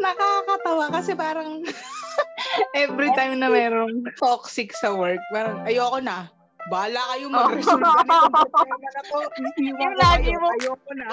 nakakatawa kasi parang every time na merong toxic sa work, parang ayoko na. Bahala kayo mag-resolve oh. to. Yung lagi mo. Ayoko na.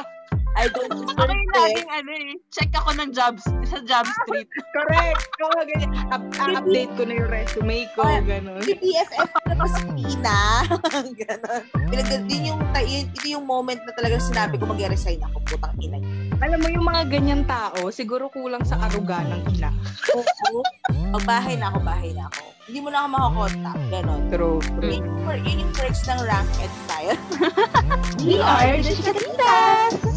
I don't deserve Ako yung laging ano eh, check ako ng jobs, sa job street. Correct. Oo, ganyan. Up- update ko na yung resume ko, gano'n. Si BFF na mas pina. Ganon. Pinag- yun yung, yun, ito yung moment na talagang sinabi ko mag-resign ako. Putang ina. Alam mo, yung mga ganyan tao, siguro kulang sa aruga ng ina. Oo. Pag bahay na ako, bahay na ako. Hindi mo na ako makakontak. Ganon. True. Yun yun yung perks ng rank and file. We are the Chikatitas!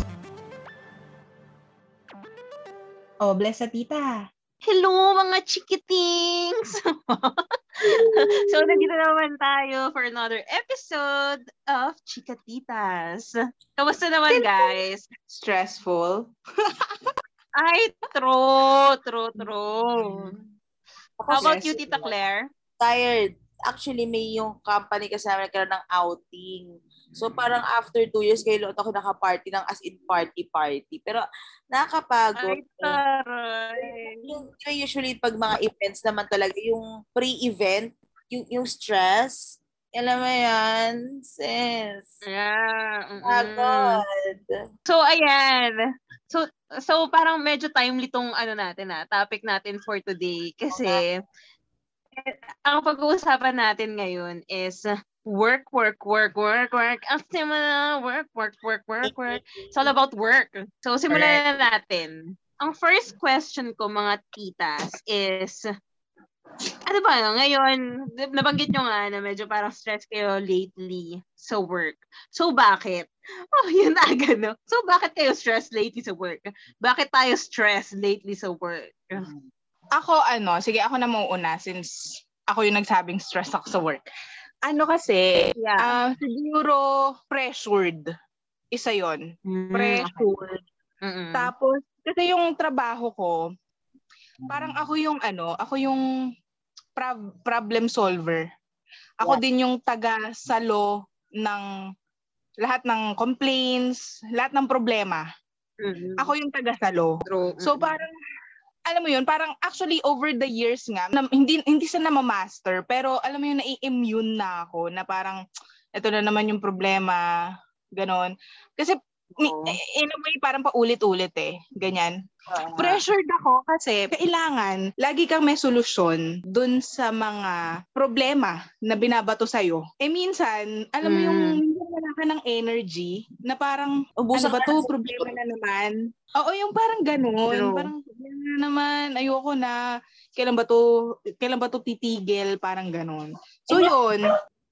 Oh, bless sa tita. Hello mga chikitings! so, nandito naman tayo for another episode of Chikatitas. Kamusta naman, guys? Stressful. Ay, true, true, true. How about you, Tita Claire? Tired. Actually, may yung company kasi namin nagkaroon ng outing. So parang after two years, kayo ako naka-party ng as in party-party. Pero nakakapagod. Ay, taray. Yung, yung usually pag mga events naman talaga, yung pre-event, yung, yung stress, alam mo yan, sis. Yeah. mm-mm. Agad. So, ayan. So, so parang medyo timely tong ano natin na topic natin for today kasi eh, ang pag-uusapan natin ngayon is work, work, work, work, work. Ang simula, work, work, work, work, work. It's all about work. So, simulan na natin. Ang first question ko, mga titas, is, ano ba, ngayon, nabanggit nyo nga na medyo parang stress kayo lately sa work. So, bakit? Oh, yun agad, no? So, bakit kayo stress lately sa work? Bakit tayo stress lately sa work? Ako, ano, sige, ako na mauuna since ako yung nagsabing stress ako sa work. Ano kasi, Yeah. ah, siguro pressured. Isa yon Mm, Pressured. Mm-mm. Tapos, kasi yung trabaho ko, parang ako yung ano, ako yung prob- problem solver. Ako Yeah. din yung taga-salo ng lahat ng complaints, lahat ng problema. Mm-mm. Ako yung taga-salo. True. So parang alam mo yun, parang actually over the years nga, na, hindi hindi sa na-master, pero alam mo yun, nai-immune na ako na parang ito na naman yung problema, ganon. Kasi Oo. in a way, parang paulit-ulit eh, ganyan. Ah. Pressured ako kasi kailangan lagi kang may solusyon dun sa mga problema na binabato sa'yo. Eh minsan, alam mo yung Mm. Ka ng energy na parang Ubusan ano ba to? na Problema na naman. Oo, yung parang ganun. True. Parang problema na naman. Ayoko na. Kailan ba to, kailan ba to titigil? Parang ganun. So Eh, yun.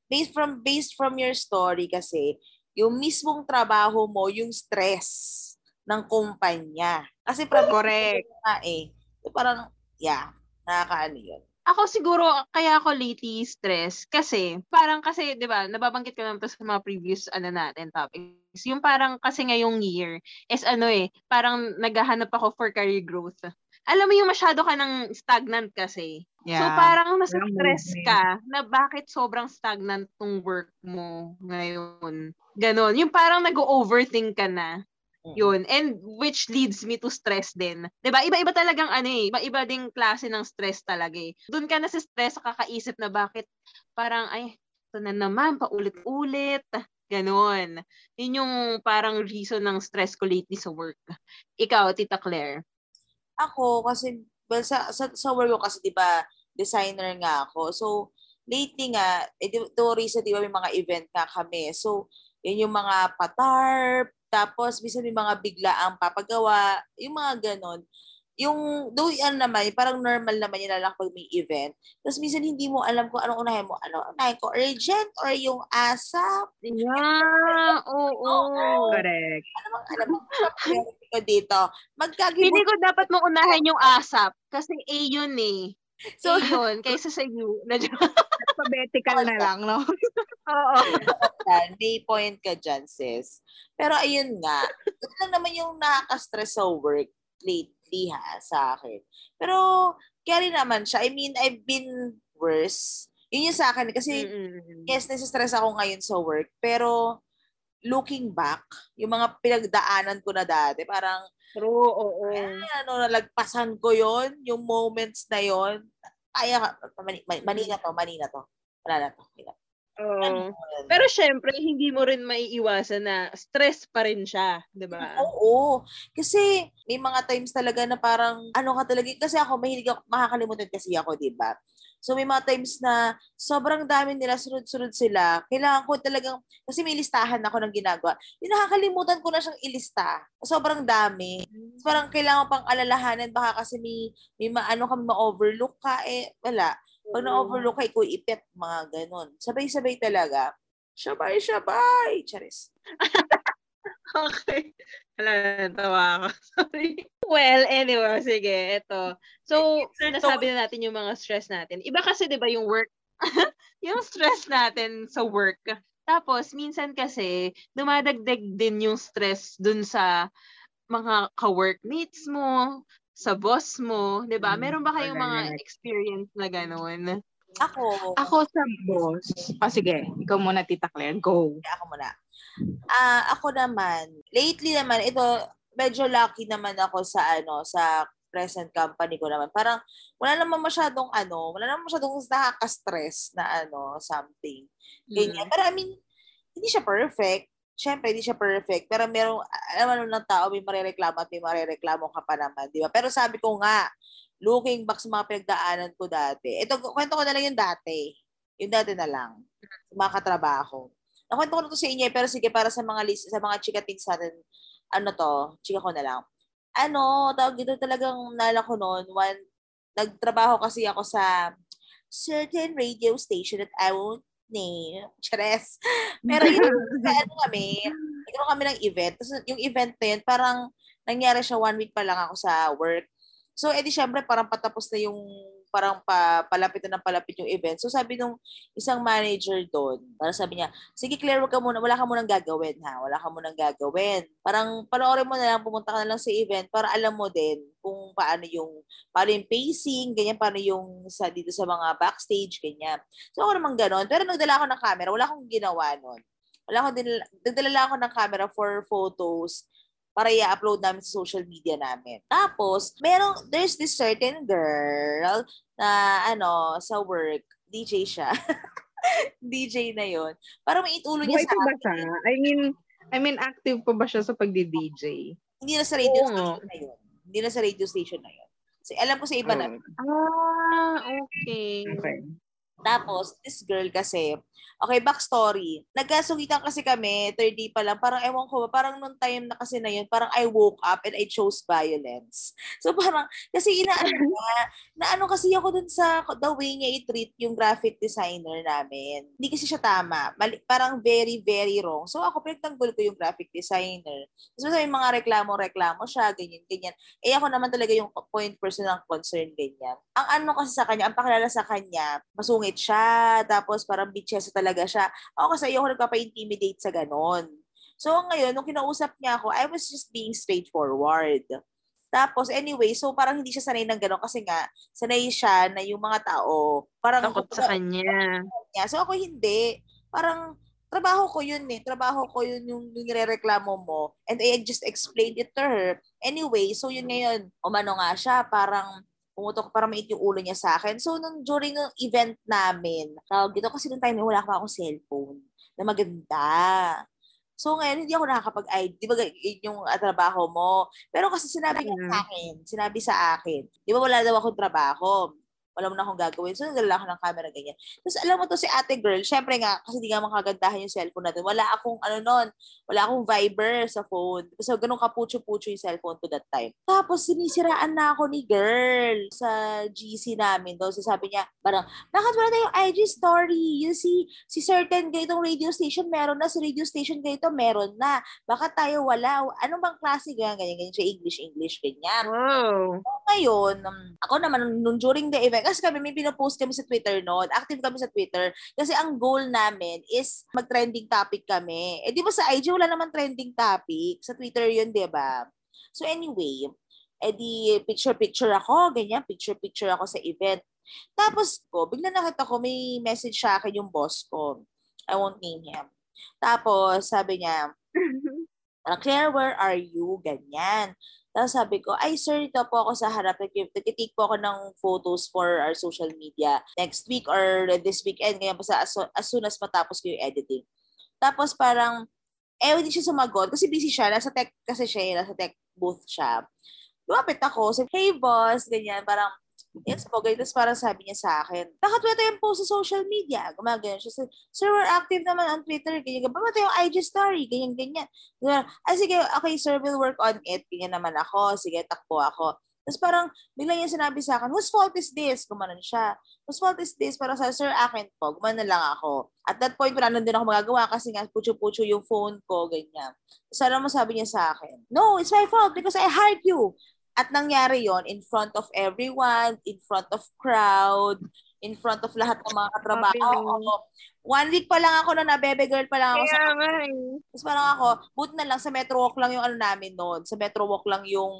based from based from your story kasi, yung mismong trabaho mo, yung stress ng kumpanya. Kasi probably Correct. nga eh. Parang, yeah, nakakaano yun. Ako siguro, kaya ako lately stress kasi parang kasi, di ba, nababanggit ko naman to sa mga previous ano natin topics. Yung parang kasi ngayong year is ano eh, parang naghahanap ako for career growth. Alam mo yung masyado ka ng stagnant kasi. So parang nasa Walang stress ka na bakit sobrang stagnant tong work mo ngayon. Ganon. Yung parang nag-overthink ka na. Mm. Yun. And which leads me to stress din. 'Di ba Iba-iba talagang ano eh. Iba-iba ding klase ng stress talaga eh. Doon ka na sa stress, kakaisip na bakit parang, ay, ito na naman, paulit-ulit. Ganon. Yun yung parang reason ng stress ko lately sa work. Ikaw, Tita Claire. Ako, kasi, well, sa, sa, sa work ko kasi, di ba, designer nga ako. So, lately nga, eh, to reason, di ba, may mga event nga kami. So, yun yung mga patarp, tapos, minsan may mga bigla ang papagawa, yung mga ganon. Yung, though, ano naman, parang normal naman yun lang pag may event. Tapos, minsan hindi mo alam kung anong unahin mo. Ano unahin ko? Urgent or yung ASAP? Yeah, oo. Correct. Ano bang, alam mo, ko dito. Magkagibot Hindi ko dapat mong unahin yung ASAP kasi A yun eh. So, A yun, kaysa sa U. Alphabetical na lang, no? Oo. may point ka dyan, sis. Pero ayun nga, ito lang naman yung nakaka-stress sa work lately ha, sa akin. Pero, carry naman siya. I mean, I've been worse. Yun yung sa akin. Kasi, Mm-mm. yes, nasa-stress ako ngayon sa work. Pero, looking back, yung mga pinagdaanan ko na dati, parang, True, oo. eh, ano, nalagpasan ko yon yung moments na yon Kaya, mani, mani, mani na to, mani na to. Wala na to. Wala. Ganun. Pero syempre, hindi mo rin maiiwasan na stress pa rin siya, di ba? Oo. Kasi may mga times talaga na parang ano ka talaga. Kasi ako, mahilig ako, makakalimutan kasi ako, di ba? So may mga times na sobrang dami nila, sunod-sunod sila. Kailangan ko talagang, kasi may listahan ako ng ginagawa. Yung nakakalimutan ko na siyang ilista. Sobrang dami. Parang kailangan pang alalahanan. Baka kasi may, may maano ka, ma-overlook ka. Eh, wala. Pag na-overlook ka, ikaw ipet, mga ganun. Sabay-sabay talaga. Sabay-sabay. Charis. Okay. Wala, natawa ako. Sorry. Well, anyway, sige, ito. So, Sir, nasabi na natin yung mga stress natin. Iba kasi, di ba, yung work, yung stress natin sa work. Tapos, minsan kasi, dumadagdag din yung stress dun sa mga ka-workmates mo, sa boss mo, di ba? Mm, Meron ba kayong mga experience na ganun? Ako, Ako sa boss. Ah, sige. Ikaw muna, Tita Claire. Go. ako muna. Ah, ako naman, lately naman, ito, medyo lucky naman ako sa ano, sa present company ko naman. Parang wala naman masyadong ano, wala naman masyadong nakaka-stress na ano, something. Ganyan. Pero I mean, hindi siya perfect. Siyempre, hindi siya perfect. Pero merong, alam mo ng tao, may marereklamo at may marereklamo ka pa naman, di ba? Pero sabi ko nga, looking back sa mga pinagdaanan ko dati, ito, kwento ko na lang yung dati. Yung dati na lang. Mga katrabaho. Nakwento ko na to sa inyo, eh, pero sige, para sa mga list, sa mga chikatings natin, ano to, chika ko na lang. Ano, tawag dito talagang nala ko noon, one, nagtrabaho kasi ako sa certain radio station that I won't name. Chares. Pero yun, sa ano kami, nagkaroon kami ng event. Tapos yung event na yun, parang nangyari siya one week pa lang ako sa work. So, edi syempre, parang patapos na yung parang pa, palapit na ng palapit yung event. So, sabi nung isang manager doon, parang sabi niya, sige Claire, ka muna, wala ka munang gagawin ha, wala ka munang gagawin. Parang panoorin mo na lang, pumunta ka na lang sa event para alam mo din kung paano yung, paano yung pacing, ganyan, paano yung sa, dito sa mga backstage, ganyan. So, ako naman ganon. Pero nagdala ako ng camera, wala akong ginawa nun. Wala akong dinala, nagdala ako ng camera for photos para i-upload namin sa social media namin. Tapos, merong, there's this certain girl na, ano, sa work, DJ siya. DJ na yon Para may itulo niya Buhay sa pa ba akin. siya? I mean, I mean, active pa ba siya sa pagdi-DJ? Hindi na sa radio Oo. station na yun. Hindi na sa radio station na yun. Kasi alam ko sa iba na. Ah, okay. Okay. Tapos, this girl kasi, okay, backstory. Nagkasugitan kasi kami, third day pa lang, parang ewan ko ba, parang nung time na kasi na yun, parang I woke up and I chose violence. So parang, kasi inaano niya, na ano kasi ako dun sa, the way niya i-treat yung graphic designer namin. Hindi kasi siya tama. Mali, parang very, very wrong. So ako, pinagtanggol ko yung graphic designer. Tapos may mga reklamo-reklamo siya, ganyan, ganyan. Eh ako naman talaga yung point person ng concern, ganyan. Ang ano kasi sa kanya, ang pakilala sa kanya, masungit siya, tapos parang bitchesa talaga siya. Ako kasi ayoko nagpapa-intimidate sa ganon. So ngayon, nung kinausap niya ako, I was just being straightforward. Tapos anyway, so parang hindi siya sanay ng ganon kasi nga, sanay siya na yung mga tao, parang Takot sa kanya. niya. So ako hindi. Parang trabaho ko yun eh. Trabaho ko yun yung, yung nirereklamo mo. And I just explained it to her. Anyway, so yun ngayon, umano nga siya, parang pumutok para mait yung ulo niya sa akin. So, nung during ng event namin, tawag dito kasi nung time wala pa akong cellphone na maganda. So, ngayon, hindi ako nakakapag-ID. Di ba yun yung ah, trabaho mo? Pero kasi sinabi niya sa akin, sinabi sa akin, di ba wala daw akong trabaho? Wala mo na akong gagawin. So, nagdala ako ng camera ganyan. Tapos, alam mo to si ate girl, syempre nga, kasi di nga makagandahan yung cellphone natin. Wala akong, ano nun, wala akong Viber sa phone. So, ganun kaputyo-putyo yung cellphone to that time. Tapos, sinisiraan na ako ni girl sa GC namin. So, sabi niya, parang, bakit wala na yung IG story? You see, si certain ganitong radio station meron na, si radio station ganito meron na. Baka tayo wala. Ano bang klase ganyan, ganyan, ganyan siya English, English, ganyan. Wow. Ngayon, um, ako naman, nung during the event, kasi kami may pinopost kami sa Twitter noon, active kami sa Twitter, kasi ang goal namin is mag-trending topic kami. Eh di ba sa IG wala naman trending topic? Sa Twitter yun, di ba? So anyway, eh di picture-picture ako, ganyan, picture-picture ako sa event. Tapos ko, bigla nakita ko may message sa akin yung boss ko. I won't name him. Tapos, sabi niya, parang, Claire, where are you? Ganyan. Tapos sabi ko, ay sir, ito po ako sa harap. Nag-take po ako ng photos for our social media next week or this weekend. Po sa as, as soon as matapos ko yung editing. Tapos parang, eh, hindi siya sumagot kasi busy siya. Nasa tech kasi siya, eh, nasa tech booth siya. Lumapit ako, sabi, hey boss, ganyan, parang, Yes po, ganyan. Tapos parang sabi niya sa akin, bakit wala tayong post sa social media? Gumagano siya. Sir, we're active naman on Twitter. Ganyan. Bakit tayong IG story? Ganyan, ganyan. Ay, sige, okay, sir, we'll work on it. Ganyan naman ako. Sige, takbo ako. Tapos parang, bigla niya sinabi sa akin, whose fault is this? Gumanon siya. Whose fault is this? Parang sa, sir, akin po. Gumanon lang ako. At that point, wala nandun ako magagawa kasi nga, pucho-pucho yung phone ko, ganyan. Sana mo sabi niya sa akin, no, it's my fault because I hired you. At nangyari yon in front of everyone, in front of crowd, in front of lahat ng mga katrabaho. Oh, one week pa lang ako na nabebe girl pa lang ako. Kaya sa, nga eh. Tapos parang ako, boot na lang sa Metro Walk lang yung ano namin noon. Sa Metro Walk lang yung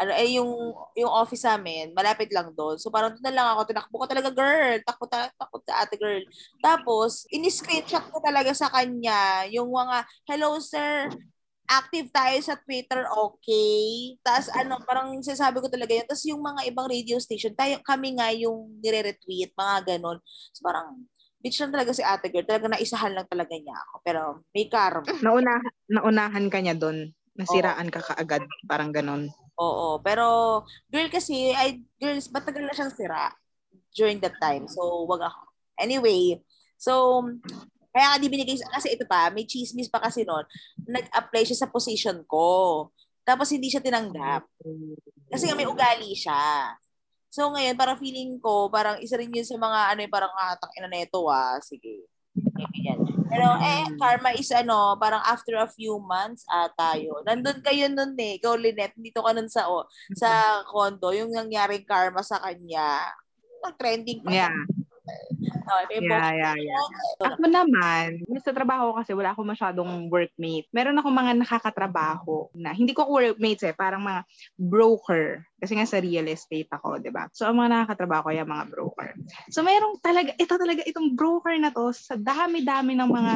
ano eh yung yung office namin, malapit lang doon. So parang doon na lang ako, tinakbo ko talaga girl, takbo ta takbo sa ate girl. Tapos, ini-screenshot ko talaga sa kanya yung mga hello sir, active tayo sa Twitter, okay. Tapos ano, parang sinasabi ko talaga yun. Tapos yung mga ibang radio station, tayo, kami nga yung nire-retweet, mga ganon. So parang, bitch lang talaga si ate girl. Talaga naisahan lang talaga niya ako. Pero may karma. Nauna, naunahan ka niya doon. Nasiraan ka kaagad. Parang ganon. Oo. Pero, girl kasi, ay, girls, matagal na siyang sira during that time. So, wag ako. Anyway, so, kaya nga di binigay, kasi ito pa, may chismis pa kasi noon, nag-apply siya sa position ko. Tapos hindi siya tinanggap. Kasi nga may ugali siya. So ngayon, parang feeling ko, parang isa rin yun sa mga, ano yung parang, ah, ina na ito ah, sige. Ganyan. Pero eh, karma is ano, parang after a few months, ah, tayo. Nandun kayo nun eh, ikaw Lynette, dito ka nun sa, oh, sa condo, yung nangyaring karma sa kanya, nag-trending pa. Yeah. Okay, Yeah, yeah, yeah. Ako naman, sa trabaho kasi wala akong masyadong workmate. Meron ako mga nakakatrabaho na hindi ko workmates eh, parang mga broker. Kasi nga sa real estate ako, di ba? So, ang mga nakakatrabaho ko yung mga broker. So, mayroong talaga, ito talaga, itong broker na to, sa dami-dami ng mga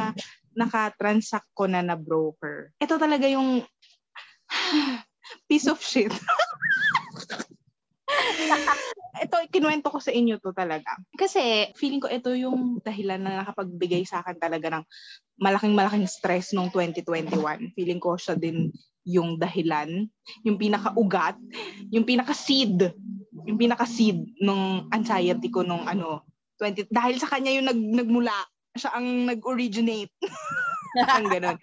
nakatransact ko na na broker. Ito talaga yung piece of shit. ito, kinuwento ko sa inyo to talaga. Kasi, feeling ko ito yung dahilan na nakapagbigay sa akin talaga ng malaking-malaking stress nung 2021. Feeling ko siya din yung dahilan, yung pinaka-ugat, yung pinaka-seed, yung pinaka-seed nung anxiety ko nung ano, 20, dahil sa kanya yung nag, nagmula, siya ang nag-originate. ang ganun.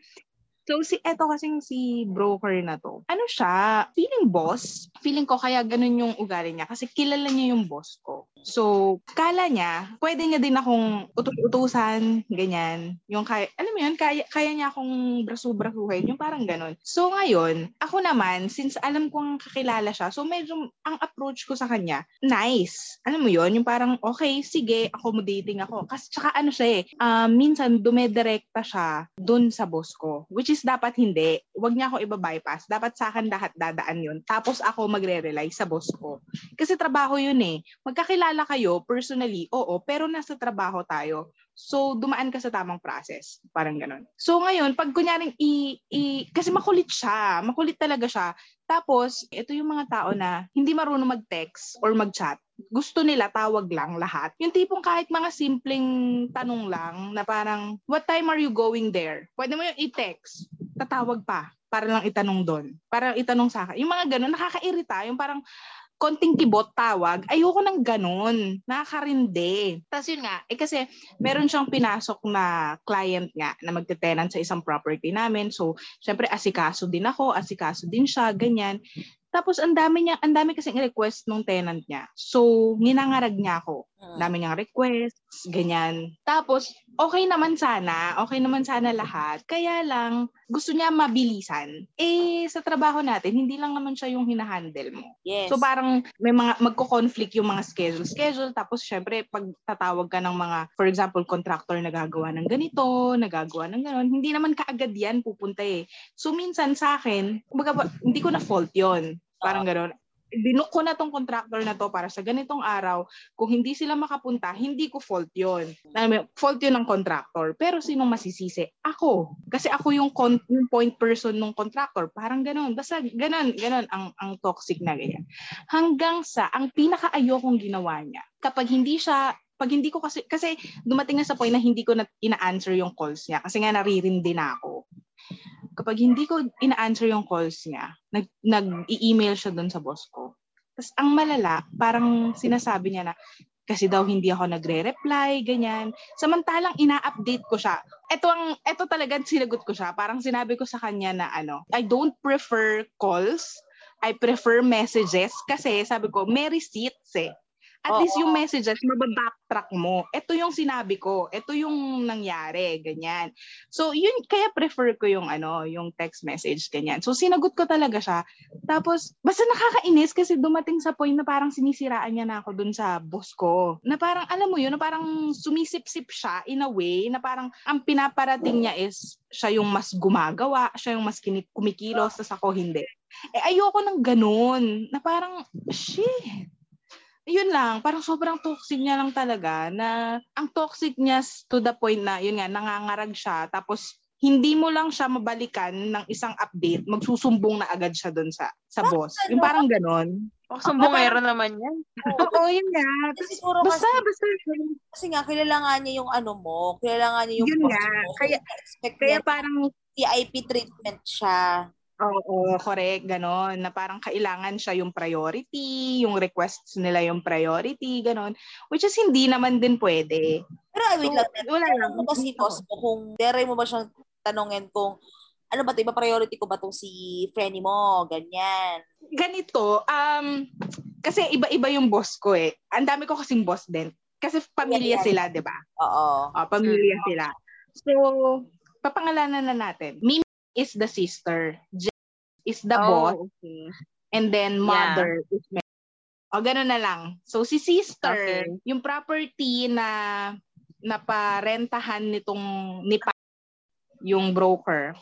So si eto kasing si broker na to. Ano siya? Feeling boss. Feeling ko kaya ganun yung ugali niya kasi kilala niya yung boss ko. So, kala niya, pwede niya din akong utos-utusan, ganyan. Yung kaya, alam mo yun, kaya, kaya niya akong brasu-brasuhin, yung parang ganun. So, ngayon, ako naman, since alam kong kakilala siya, so medyo ang approach ko sa kanya, nice. Alam mo yun, yung parang, okay, sige, accommodating ako. Kasi tsaka ano siya eh, uh, minsan dumedirekta siya dun sa boss ko, which is dapat hindi. Huwag niya ako iba-bypass. Dapat sa akin lahat dadaan yun. Tapos ako magre-rely sa boss ko. Kasi trabaho yun eh. Magkakilala kayo personally, oo, pero nasa trabaho tayo. So, dumaan ka sa tamang process. Parang ganun. So, ngayon, pag kunyaring i, i... Kasi makulit siya. Makulit talaga siya. Tapos, ito yung mga tao na hindi marunong mag-text or mag-chat. Gusto nila tawag lang lahat. Yung tipong kahit mga simpleng tanong lang na parang, what time are you going there? Pwede mo yung i-text. Tatawag pa para lang itanong doon. Para itanong sa akin. Yung mga ganun, nakakairita. Yung parang, konting kibot tawag, ayoko ng ganun. Nakakarindi. Tapos yun nga, eh kasi meron siyang pinasok na client nga na magte-tenant sa isang property namin. So, syempre asikaso din ako, asikaso din siya, ganyan. Tapos ang dami niya, ang dami kasing request nung tenant niya. So, ninangarag niya ako. Mm. Dami niyang requests, ganyan. Tapos, okay naman sana, okay naman sana lahat. Kaya lang, gusto niya mabilisan. Eh, sa trabaho natin, hindi lang naman siya yung hinahandle mo. Yes. So, parang may mga, magko-conflict yung mga schedule. Schedule, tapos syempre, pag tatawag ka ng mga, for example, contractor na gagawa ng ganito, nagagawa ng ganon, hindi naman kaagad yan pupunta eh. So, minsan sa akin, kumbaga, hindi ko na fault yon Parang gano'n. Binook ko na tong contractor na to para sa ganitong araw. Kung hindi sila makapunta, hindi ko fault yun. Fault yun ng contractor. Pero sinong masisisi? Ako. Kasi ako yung, con- yung point person ng contractor. Parang ganun. Basta ganun, ganun ang, ang toxic na ganyan. Hanggang sa, ang pinaka-ayokong ginawa niya, kapag hindi siya pag hindi ko kasi kasi dumating na sa point na hindi ko na ina-answer yung calls niya kasi nga naririndi na ako kapag hindi ko ina-answer yung calls niya, nag, nag-i-email siya doon sa boss ko. Tapos ang malala, parang sinasabi niya na, kasi daw hindi ako nagre-reply, ganyan. Samantalang ina-update ko siya. Ito ang ito talaga sinagot ko siya. Parang sinabi ko sa kanya na ano, I don't prefer calls. I prefer messages kasi sabi ko, may receipts eh at Oo. least yung messages, mababacktrack mo. Ito yung sinabi ko. Ito yung nangyari. Ganyan. So, yun, kaya prefer ko yung ano, yung text message, ganyan. So, sinagot ko talaga siya. Tapos, basta nakakainis kasi dumating sa point na parang sinisiraan niya na ako dun sa boss ko. Na parang, alam mo yun, na parang sumisip-sip siya in a way na parang ang pinaparating niya is siya yung mas gumagawa, siya yung mas kinit- kumikilos, tas ako hindi. Eh, ayoko ng ganun. Na parang, shit yun lang, parang sobrang toxic niya lang talaga na ang toxic niya to the point na yun nga nangangarag siya tapos hindi mo lang siya mabalikan ng isang update, magsusumbong na agad siya doon sa sa boss. Yung parang ganon. Oh, sumbongero naman yan. Oo, yun nga. Kasi siguro Basta, kasi, basta. kasi nga, kilala nga niya yung ano mo, kilala nga niya yung Yun boss nga. mo. Kaya- Kaya parang, VIP treatment siya. Oo, correct, ganon. Na parang kailangan siya yung priority, yung requests nila yung priority, ganon. Which is hindi naman din pwede. Pero I wait So, lang. wala lang. Ano ba si boss mo kung dere mo ba siyang tanongin kung ano ba ito, iba priority ko ba tong si Frenny mo, ganyan. ganito, um, kasi iba-iba yung boss ko eh. Ang dami ko kasing boss din. Kasi pamilya Yeah, yeah. sila, di ba? Oo. Oh, pamilya sila. So, papangalanan na natin. Mimi is the sister. Is the boss. Oh, okay. And then mother is Mary. O, ganun na lang. So, si sister, Okay. yung property na naparentahan nitong ni Pa- yung broker,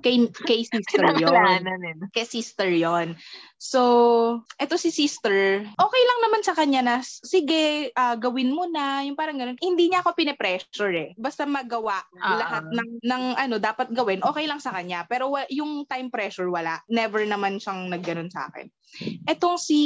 kay, kay sister Pinangalanan eh. kay sister yon. So, eto si sister, okay lang naman sa kanya na, sige, ah, gawin mo na, yung parang ganun. Hindi niya ako pine-pressure eh. Basta magawa Ah. lahat ng, ng ano, dapat gawin, okay lang sa kanya. Pero wa- yung time pressure, wala. Never naman siyang nagganon sa akin. Etong si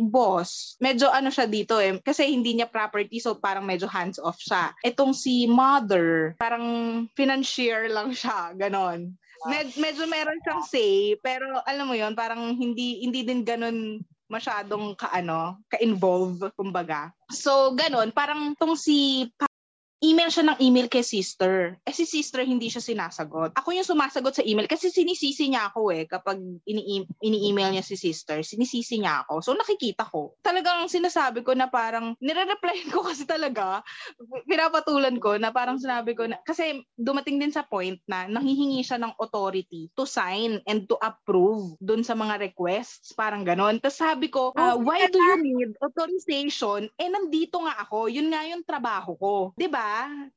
boss, medyo ano siya dito eh, kasi hindi niya property, so parang medyo hands off siya. Etong si mother, parang financier lang siya, ganon. Med- medyo meron siyang say, pero alam mo yon parang hindi hindi din ganun masyadong kaano, ka-involve kumbaga. So ganon, parang tong si email siya ng email kay sister. Eh si sister hindi siya sinasagot. Ako yung sumasagot sa email kasi sinisisi niya ako eh kapag ini- ini-email niya si sister, sinisisi niya ako. So nakikita ko. Talagang sinasabi ko na parang nire-replyan ko kasi talaga pinapatulan ko na parang sinabi ko na kasi dumating din sa point na nanghihingi siya ng authority to sign and to approve dun sa mga requests parang ganon. Tapos sabi ko, Oh, why do you need authorization? Eh nandito nga ako, yun nga yung trabaho ko. 'Di ba?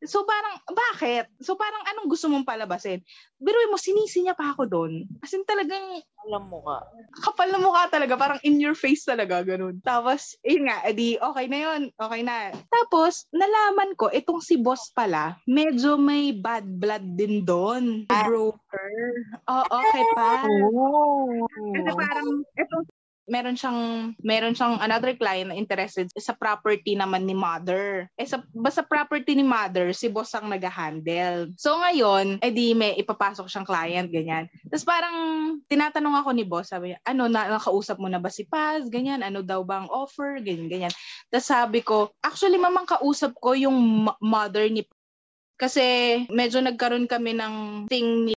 So parang bakit? So parang anong gusto mong palabasin? Biruin mo sinisi niya pa ako doon. As in talagang Alam mo ka. kapal na mukha talaga, parang in your face talaga, ganun. Tapos, yun nga, edi okay na yun, okay na. Tapos, nalaman ko, itong si boss pala, medyo may bad blood din doon. Ah. Broker. Oh, okay pa. Oh. Kasi parang, itong meron siyang meron siyang another client na interested sa property naman ni mother. Eh sa basta property ni mother, si boss ang nag-handle. So ngayon, edi may ipapasok siyang client ganyan. Tapos parang tinatanong ako ni boss, sabi niya, ano na nakausap mo na ba si Paz? Ganyan, ano daw bang offer? Ganyan, ganyan. Tapos sabi ko, actually mamang kausap ko yung mother ni. Kasi medyo nagkaroon kami ng thing ni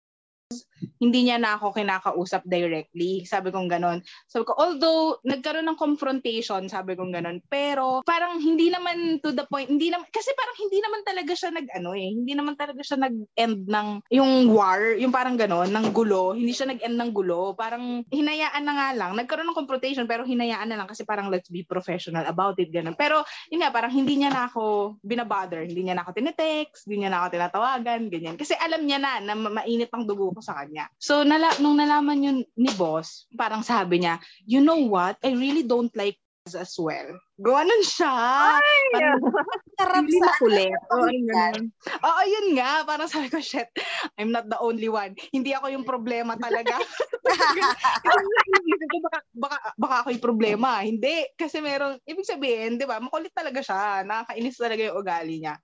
hindi niya na ako kinakausap directly. Sabi kong ganon. Sabi ko, although nagkaroon ng confrontation, sabi kong ganon, pero parang hindi naman to the point, hindi naman, kasi parang hindi naman talaga siya nag, ano eh, hindi naman talaga siya nag-end ng, yung war, yung parang ganon, ng gulo, hindi siya nag-end ng gulo, parang hinayaan na nga lang, nagkaroon ng confrontation, pero hinayaan na lang kasi parang let's be professional about it, ganon. Pero, yun nga, parang hindi niya na ako binabother, hindi niya na ako tinetext, hindi niya na ako tinatawagan, ganyan. Kasi alam niya na, na ma- mainit ang dugo ko sa kanya. Kanya. So, nala- nung nalaman yun ni boss, parang sabi niya, you know what? I really don't like as well. Gawanan siya. Parang, Sarap hindi sa makulit. Oo. Oo, yun nga. Parang sabi ko, shit, I'm not the only one. Hindi ako yung problema talaga. Kasi baka, baka, baka ako yung problema. Hindi. Kasi meron, ibig sabihin, di ba, makulit talaga siya. Nakakainis talaga yung ugali niya.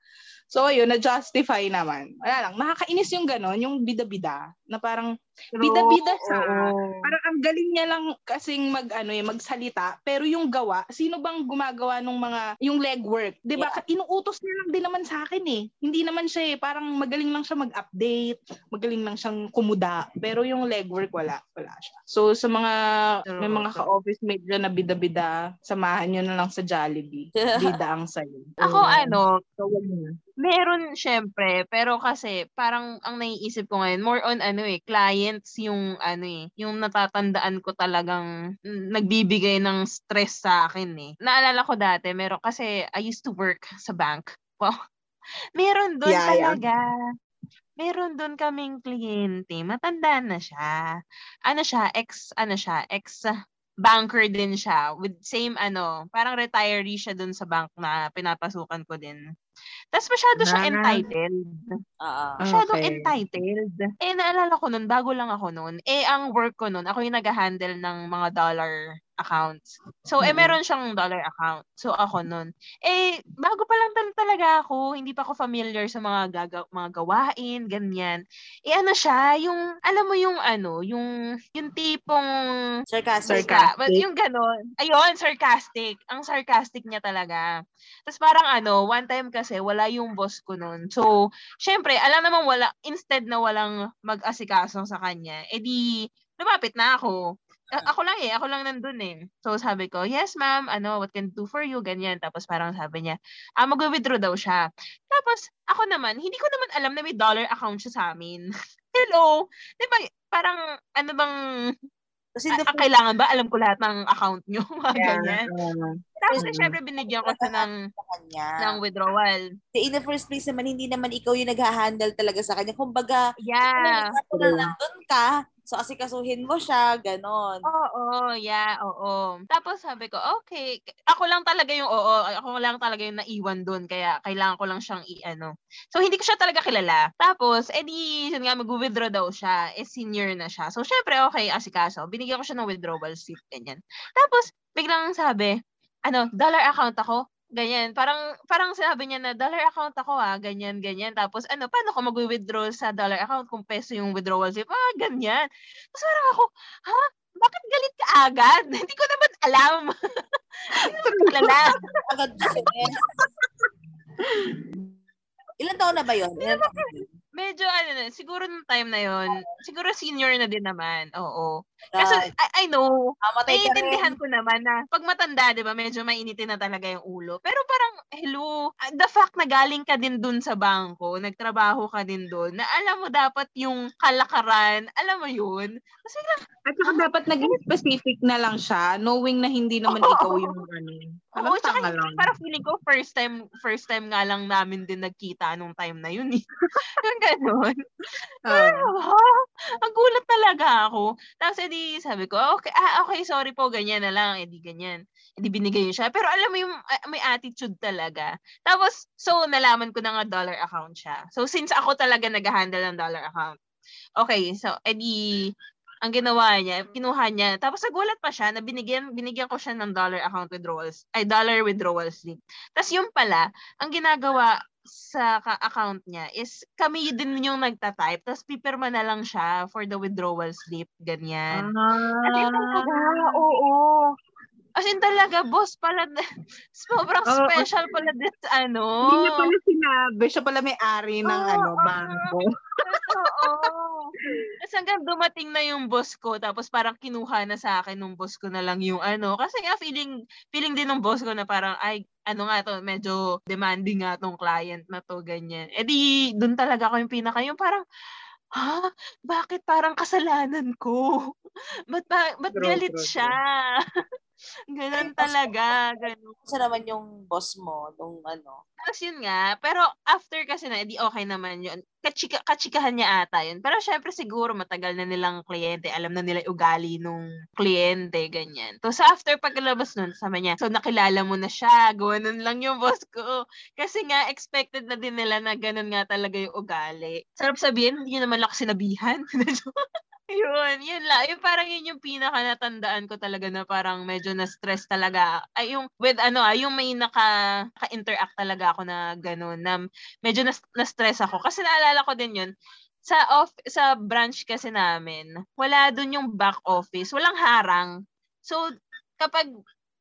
So, ayun, na-justify naman. Wala lang, nakakainis yung gano'n, yung bida-bida, na parang bida-bida siya. Parang ang galing niya lang kasing mag ano eh, magsalita, pero yung gawa, sino bang gumagawa ng mga yung legwork? ba? Inuutos niya lang din naman sa akin eh. Hindi naman siya eh, parang magaling lang siya mag-update, magaling lang siyang kumuda, pero yung legwork wala, wala siya. So sa mga may mga ka-office mate dyan na bida-bida, samahan niyo na lang sa Jollibee. Bida ang sayo. Ako ano, So. Meron syempre, pero kasi parang ang naiisip ko ngayon, more on ano eh, clients yung ano eh, yung natatandaan ko talagang nagbibigay ng stress sa akin eh. Naalala ko dati, meron kasi I used to work sa bank. Wow. Meron doon Yeah, yeah. talaga. Meron doon kaming kliyente, matanda na siya. Ano siya, ex, ano siya, ex banker din siya with same ano, parang retiree siya doon sa bank na pinapasukan ko din. Tapos masyado siya entitled. Oo. Masyadong Okay. entitled. Eh, naalala ko nun, bago lang ako nun, eh, ang work ko nun, ako yung nag-handle ng mga dollar accounts. So, eh, meron siyang dollar account. So, ako nun. Eh, bago pa lang tal- talaga ako, hindi pa ako familiar sa mga, gaga- mga gawain, ganyan. Eh, ano siya, yung, alam mo yung ano, yung, yung tipong, Sarcastic. Sarcastic. But yung ganon, ayun, sarcastic. Ang sarcastic niya talaga. Tapos parang ano, one time kasi wala yung boss ko nun. So, syempre, alam naman wala, instead na walang mag-asikaso sa kanya, edi lumapit na ako. Ako lang eh, ako lang nandun eh. So sabi ko, yes ma'am, ano, what can I do for you? Ganyan. Tapos parang sabi niya, ah, mag-withdraw daw siya. Tapos ako naman, hindi ko naman alam na may dollar account siya sa amin. Hello? Di ba, parang, ano bang, Kasi the Ah, kailangan ba? Alam ko lahat ng account nyo. Mga Yeah. ganyan. Oo. Tapos, Mm. syempre, binigyan ko siya ng, ng withdrawal. In the first place naman, hindi naman ikaw yung nag-handle talaga sa kanya. Kumbaga, Yeah. kung na nandun ka, so asikasuhin mo siya, ganon. Oo, yeah, oo. Tapos sabi ko, okay. Ako lang talaga yung oo. Ako lang talaga yung naiwan doon. Kaya kailangan ko lang siyang i-ano. So, hindi ko siya talaga kilala. Tapos, edi, yun nga, mag-withdraw daw siya. Eh, senior na siya. So, syempre, okay, asikaso. Binigyan ko siya ng withdrawal slip, ganyan. Tapos, biglang sabi, ano, dollar account ako? Ganyan. Parang, parang sabi niya na, dollar account ako ah, ganyan, ganyan. Tapos, ano, paano ko mag-withdraw sa dollar account kung peso yung withdrawal slip? Ah, ganyan. Tapos parang ako, ha? Bakit galit ka agad? Hindi ko naman alam. Hindi ko naman kilala. Agad. Ilan taon na ba yun? Ilan taon na yun? Medyo ano na, siguro nung time na yon, siguro senior na din naman. Oo. Kasi. I, I know, Ah, matay ka naiintindihan ko naman na pag matanda, di ba, medyo mainitin na talaga yung ulo. Pero parang, hello, ah, the fact na galing ka din dun sa bangko, nagtrabaho ka din dun, na alam mo dapat yung kalakaran, alam mo yun. Kasi lang, At saka dapat naging specific na lang siya, knowing na hindi naman Oo. ikaw yung ano. Parang Oo, tsaka tanga lang. parang feeling ko first time, first time nga lang namin din nagkita nung time na yun eh. yung ganun. Oo. Ah, ang gulat talaga ako. Tapos edi sabi ko, okay, ah, okay, sorry po, ganyan na lang. Edi ganyan. Edi binigay yun siya. Pero alam mo yung ah, may attitude talaga. Tapos, so nalaman ko na nga dollar account siya. So since ako talaga nag-handle ng dollar account. Okay, so edi ang ginawa niya, kinuha niya. Tapos nagulat pa siya na binigyan, binigyan ko siya ng dollar account withdrawals, ay dollar withdrawal slip. Tapos yung pala, ang ginagawa sa account niya is kami din yung nagta-type, tapos pipirma na lang siya for the withdrawal slip, ganyan. As in talaga, Ah. oo. As in talaga, boss pala, sobrang Oo. special pala this, ano. Hindi niya pala sinabi. Siya pala may-ari ng Oo, ano, bangko. Oo. Tapos hanggang dumating na yung boss ko, tapos parang kinuha na sa akin nung boss ko na lang yung ano. Kasi nga feeling, feeling din ng boss ko na parang, ay, ano nga to, medyo demanding nga tong client na to, ganyan. Eh di, dun talaga ako yung pinaka, yung parang, ha? Bakit parang kasalanan ko? Ba't, ba, ba't True, galit true, siya? Ganun talaga. Ganun. Kasi naman yung boss mo, nung ano. Tapos yun nga, pero after kasi na, edi okay naman yun. Kachika, kachikahan niya ata yun. Pero syempre siguro matagal na nilang kliyente, alam na nila ugali nung kliyente, ganyan. So after pagkalabas nun, sabi niya, so nakilala mo na siya, gawanon lang yung boss ko. Kasi nga, expected na din nila na ganun nga talaga yung ugali. Sarap sabihin, hindi naman lang sinabihan. Yun, yun lang. Yung parang yun yung pinaka natandaan ko talaga na parang medyo na-stress talaga. Ay, yung with ano ah, yung may naka, naka-interact talaga ako na gano'n, na medyo na, na-stress ako. Kasi naalala ko din yun, sa off sa branch kasi namin, wala doon yung back office, walang harang. So, kapag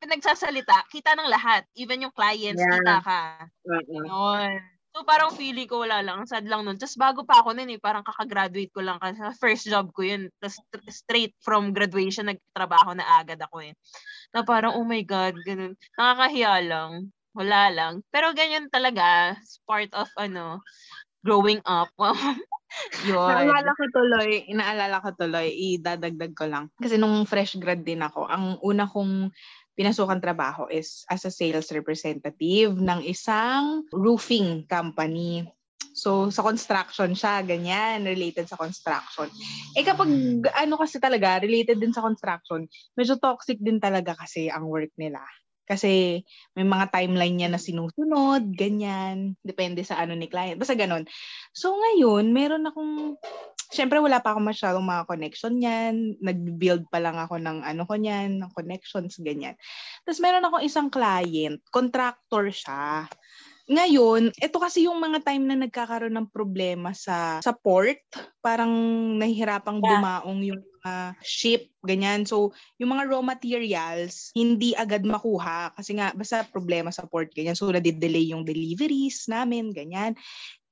nagsasalita, kita ng lahat. Even yung clients, Yeah. kita ka. Yun. So parang feeling ko wala lang. Ang sad lang nun. Tapos bago pa ako nun eh, parang kakagraduate ko lang kasi first job ko yun. Tapos straight from graduation, nagtrabaho na agad ako eh. Na parang, oh my God, ganun. Nakakahiya lang. Wala lang. Pero ganyan talaga. Part of ano, growing up. Yun. Naalala ko tuloy, inaalala ko tuloy, idadagdag ko lang. Kasi nung fresh grad din ako, ang una kong pinasukan trabaho is as a sales representative ng isang roofing company. So, sa construction siya, ganyan, related sa construction. Eh kapag, ano kasi talaga, related din sa construction, medyo toxic din talaga kasi ang work nila. Kasi may mga timeline niya na sinusunod, ganyan. Depende sa ano ni client. Basta ganun. So ngayon, meron akong, syempre wala pa ako masyadong mga connection yan. Nag-build pa lang ako ng ano ko niyan, ng connections, ganyan. Tapos meron akong isang client, contractor siya. Ngayon, ito kasi yung mga time na nagkakaroon ng problema sa sa port, parang nahihirapang Yeah. dumaong yung mga ship, ganyan. So, yung mga raw materials, hindi agad makuha kasi nga basta problema sa port, ganyan. So, nadidelay yung deliveries namin, ganyan.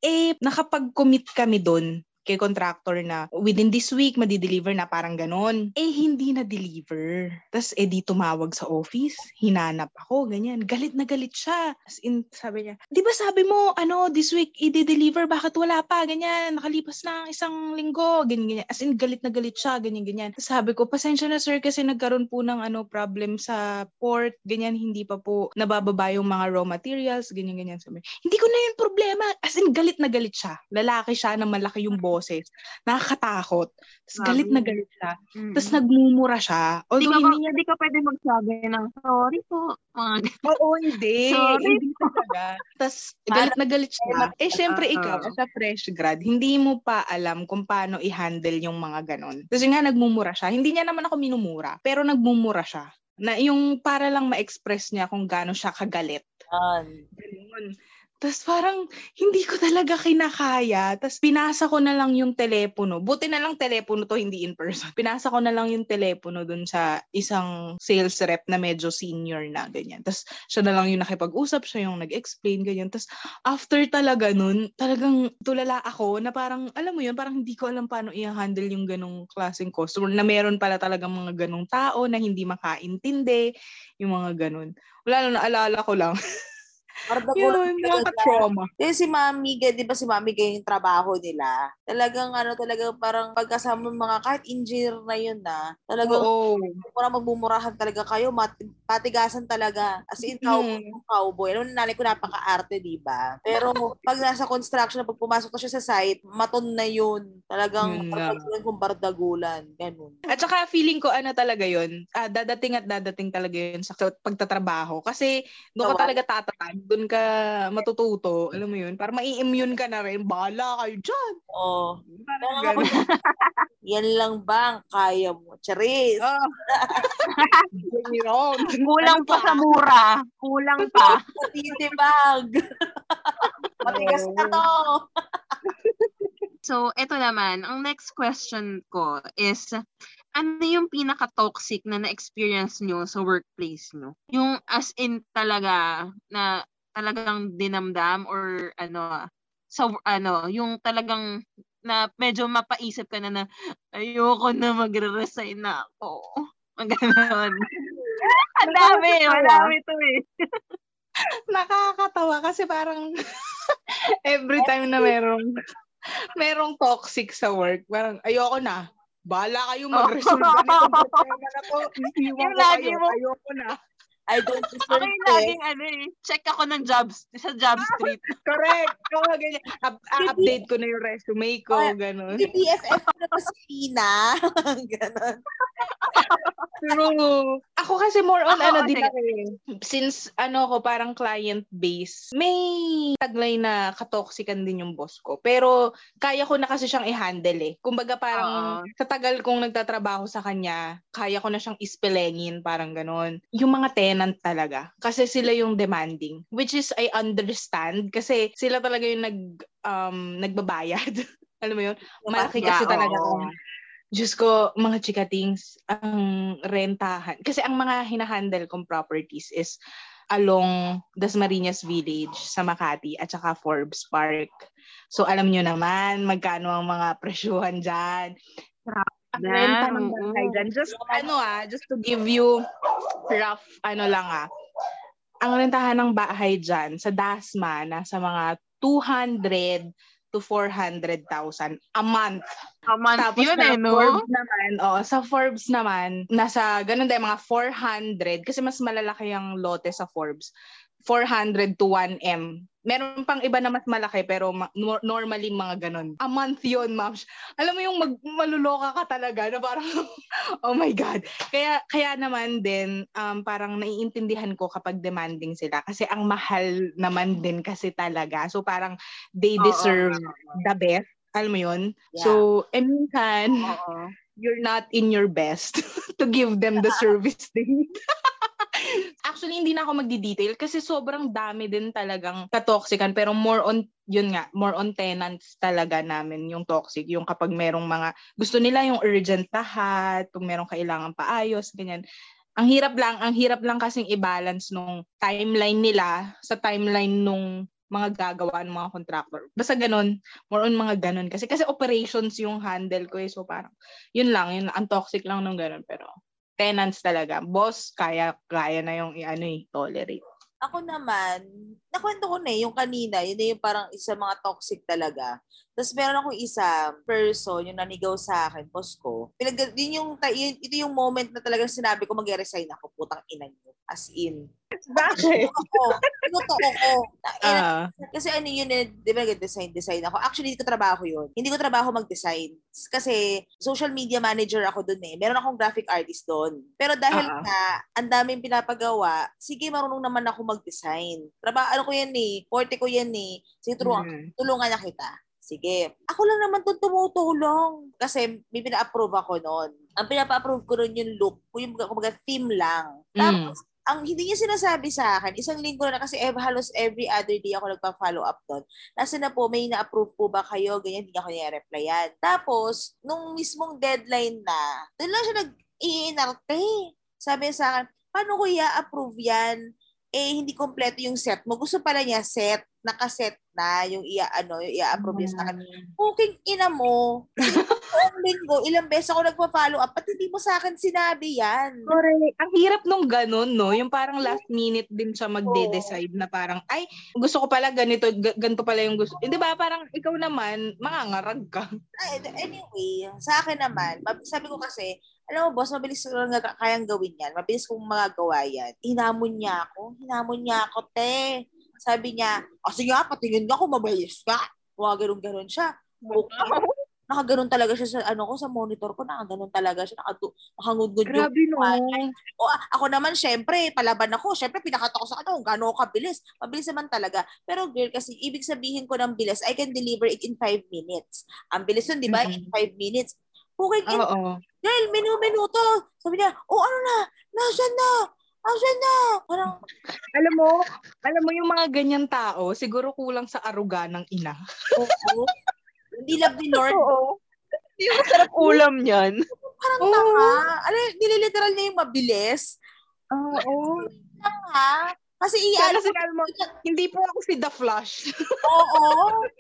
Eh, nakapag-commit kami doon kay contractor na within this week, madideliver na parang ganon. Eh, hindi na-deliver. Tapos, eh, di tumawag sa office. Hinanap ako, ganyan. Galit na galit siya. As in, sabi niya, di ba sabi mo, ano, this week, i-deliver, bakit wala pa? Ganyan, nakalipas na ang isang linggo. Ganyan, ganyan. As in, galit na galit siya, ganyan, ganyan. Tapos sabi ko, pasensya na sir, kasi nagkaroon po ng ano, problem sa port. Ganyan, hindi pa po nabababa yung mga raw materials. Ganyan, ganyan. Sabi, hindi ko na yung problema. As in, galit na galit siya. Lalaki siya na malaki yung boses. Nakakatakot. Tapos galit na galit siya. Mm. Tapos nagmumura siya. Di Although ka, hindi niya di ka pwede magsabi ng sorry po. Mga Oo, hindi. Sorry. Hindi talaga. Tapos, galit na galit siya. Eh, syempre, ikaw, as a fresh grad, hindi mo pa alam kung paano i-handle yung mga ganon. Kasi nga, nagmumura siya. Hindi niya naman ako minumura, pero nagmumura siya. Na yung para lang ma-express niya kung gaano siya kagalit. Ganun. Tapos parang hindi ko talaga kinakaya. Tapos pinasa ko na lang yung telepono. Buti na lang telepono to, hindi in person. Pinasa ko na lang yung telepono dun sa isang sales rep na medyo senior na, ganyan. Tapos siya na lang yung nakipag-usap, siya yung nag-explain, ganyan. Tapos after talaga nun, talagang tulala ako na parang, alam mo yun, parang hindi ko alam paano i-handle yung ganong klaseng customer na meron pala talagang mga ganong tao na hindi makaintindi, yung mga ganon. Wala lang, naalala ko lang. Mardagulan Yun, nakaka-trauma. Yung si Mami, di ba si Mami ganyan yung trabaho nila? Talagang ano, talagang parang pagkasama mga kahit engineer na yun na, talagang Oo. mura magbumurahan talaga kayo, mat, patigasan talaga. As in, cowboy, Mm. cowboy. Alam mo, nanay ko napaka-arte, di ba? Pero pag nasa construction, pag pumasok na siya sa site, maton na yun. Talagang nga. parang kung bardagulan. Ganun. At saka feeling ko ano talaga yun, ah, dadating at dadating talaga yun sa, pagtatrabaho. Kasi doon ka talaga tatatag, doon ka matututo, alam mo yun, para mai-immune ka na rin, bahala kayo dyan. Oo. Parang ganun. Yan lang ba ang kaya mo? Charis! It on. Kulang Ano pa sa mura. Kulang pa. Matitibag! Matigas na to! So, eto naman, ang next question ko is, ano yung pinaka-toxic na na-experience nyo sa workplace nyo? Yung as in talaga, na talagang dinamdam or ano, sa ano, yung talagang na medyo mapaisip ka na na ayoko na magre-resign na ako. Ganon. Ang dami, madami to eh. Nakakatawa kasi parang every time na merong merong toxic sa work, parang ayoko na. Bala kayo mag-resolve na itong problema na to. Iiwan Yung ko I don't deserve yung it. laging ano eh, check ako ng jobs, sa job street. Correct. Oo, ganyan. Up- ah, update ko na yung resume ko, Ah, ganun. Yung BFF ko na pa si Tina. Ganon. True. Ako kasi more on Ako, ano oh, din ako eh. Since ano ko parang client base, may taglay na katoksikan din yung boss ko. Pero kaya ko na kasi siyang i-handle eh. Kumbaga parang Oo. sa tagal kong nagtatrabaho sa kanya, kaya ko na siyang ispelengin, parang ganon. Yung mga tenant talaga. Kasi sila yung demanding. Which is I understand kasi sila talaga yung nag um, nagbabayad. Alam mo yun? Malaki kasi Yeah, talaga oo. Diyos ko, mga chikatings, ang rentahan. Kasi ang mga hinahandle kong properties is along Dasmariñas Village sa Makati at saka Forbes Park. So alam nyo naman magkano ang mga presyuhan dyan. Ang renta ng oo. bahay dyan. Just ano ah, just to give you rough ano lang ah. Ang rentahan ng bahay dyan sa Dasma nasa mga 200 to 400,000 a month. A month Tapos yun eh, no? Forbes naman, oh, sa Forbes naman, nasa ganun din, mga 400, kasi mas malalaki ang lote sa Forbes. 400 to 1M. Meron pang iba na mas malaki pero ma- nor- normally mga ganun. A month yun, ma'am. Alam mo yung mag- maluloka ka talaga na parang, oh my God. Kaya, kaya naman din, um, parang naiintindihan ko kapag demanding sila kasi ang mahal naman din kasi talaga. So parang they deserve oo, the best. Alam mo yun? Yeah. So, eh minsan, Oo. you're not in your best to give them the service they need. Actually, hindi na ako magdi-detail kasi sobrang dami din talagang katoxican pero more on, yun nga, more on tenants talaga namin yung toxic. Yung kapag merong mga, gusto nila yung urgent lahat, kung merong kailangan paayos, ganyan. Ang hirap lang, ang hirap lang kasing i-balance nung timeline nila sa timeline nung mga gagawa ng mga contractor. Basta ganun, more on mga ganun. Kasi kasi operations yung handle ko eh. So parang, yun lang, yun, ang toxic lang nung ganun. Pero tenants talaga. Boss, kaya, kaya na yung i-ano eh, tolerate. Ako naman, nakwento ko na eh, yung kanina, yun na yung parang isa mga toxic talaga. Tapos meron akong isa person, yung nanigaw sa akin, boss ko. Pinag, yun yung, yun, ito yung moment na talagang sinabi ko mag-resign ako, putang ina niyo. As in. Bakit? Ako, ko. Na- ina- Ah, Kasi ano yun, eh, di ba nag-design, design ako. Actually, hindi ko trabaho yun. Hindi ko trabaho mag-design. Kasi social media manager ako dun eh. Meron akong graphic artist doon. Pero dahil Ah. nga, ang daming pinapagawa, sige, marunong naman ako mag-design. Trabaho, ano ko yan eh, forte ko yan eh. Sige, tulungan, mm. tulungan na kita. Sige. Ako lang naman doon tumutulong. Kasi may pina-approve ako noon. Ang pinapa-approve ko noon yung look, yung kumbaga theme lang. Mm. Tapos, ang hindi niya sinasabi sa akin, isang linggo na kasi ev- halos every other day ako nagpa-follow up doon. Nasa na po, may na-approve po ba kayo? Ganyan, hindi ako niya-replyan. Tapos, nung mismong deadline na, doon lang siya nag-iinarte. Sabi niya sa akin, paano ko i-approve yan? Eh, hindi kompleto yung set mo. Gusto pala niya set, nakaset na yung ia ano, yung i-approve niya sa akin. Puking ina mo. Buong linggo, ilang beses ako nagpa-follow up. Ba't hindi mo sa akin sinabi yan? Correct. Ang hirap nung ganun, no? Yung parang last minute din siya magde-decide na parang, ay, gusto ko pala ganito, ga- ganito pala yung gusto. Eh, di ba? Parang ikaw naman, mangangarag ka. Ay, anyway, sa akin naman, sabi ko kasi, alam mo boss, mabilis ko lang kayang gawin yan. Mabilis kong magagawa yan. Hinamon niya ako. Hinamon niya ako, te. Sabi niya, o sige nga, patingin nga kung mabilis ka. Mga ganun-ganun siya. Okay. Nakaganon talaga siya sa ano ko sa monitor ko, nakaganon talaga siya, nakadu- nakangudgod yung Grabe, no? o a- ako naman, syempre, palaban ako. Syempre, pinakata ko sa ano, gano'n kabilis. Mabilis naman talaga. Pero girl, kasi ibig sabihin ko ng bilis, I can deliver it in 5 minutes. Ang bilis nun, di ba? In Mhm. 5 minutes. Puking in, Oo. Girl, minu-minuto. Sabi niya, oh, ano na? Nasaan na? Nasaan na? Parang, Alam mo, alam mo yung mga ganyan tao, siguro kulang sa aruga ng ina. oo. Hindi love ni Lord. Oo. Yung sarap ulam niyan. Parang Oo. tanga. Ano, nililiteral niya yung mabilis. Oo. Tanga. Kasi i-ano, sinabi mo, hindi po ako si The Flash. oo.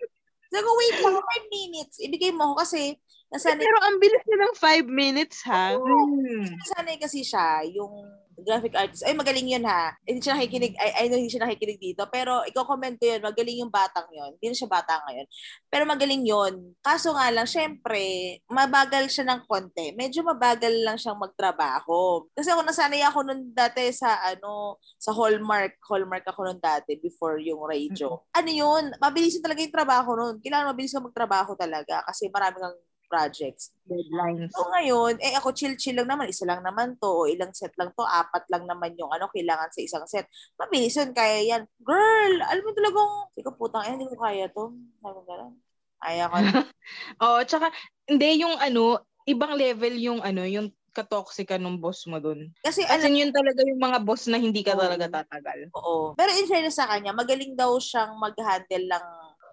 Sabi ko, wait lang, 5 minutes. Ibigay mo ako kasi nasanay Pero ang bilis niya ng 5 minutes, ha? Hmm. nasanay kasi siya yung graphic artist. Ay, magaling yun ha. Hindi siya nakikinig, I, I know hindi siya nakikinig dito, pero i-comment ko yun, magaling yung batang yun. Hindi na siya bata ngayon. Pero magaling yun. Kaso nga lang, syempre, mabagal siya ng konti. Medyo mabagal lang siyang magtrabaho. Kasi ako nasanay ako nun dati sa, ano, sa Hallmark. Hallmark ako nun dati before yung radio. Ano yun? Mabilis talaga yung trabaho nun. Kailangan mabilis ka magtrabaho talaga kasi marami kang projects. Deadlines. So ngayon, eh ako chill-chill lang naman, isa lang naman to, o ilang set lang to, apat lang naman yung ano, kailangan sa isang set. Mabilis yun, kaya yan. Girl, alam mo talagang, sige putang, eh, hindi ko kaya to. Sabi ko gano'n. Ayaw ko. Oo, tsaka, hindi yung ano, ibang level yung ano, yung katoxic ng boss mo dun. Kasi As alam in, yun talaga yung mga boss na hindi ka Oo. talaga tatagal. Oo. Pero in fairness sa kanya, magaling daw siyang mag-handle ng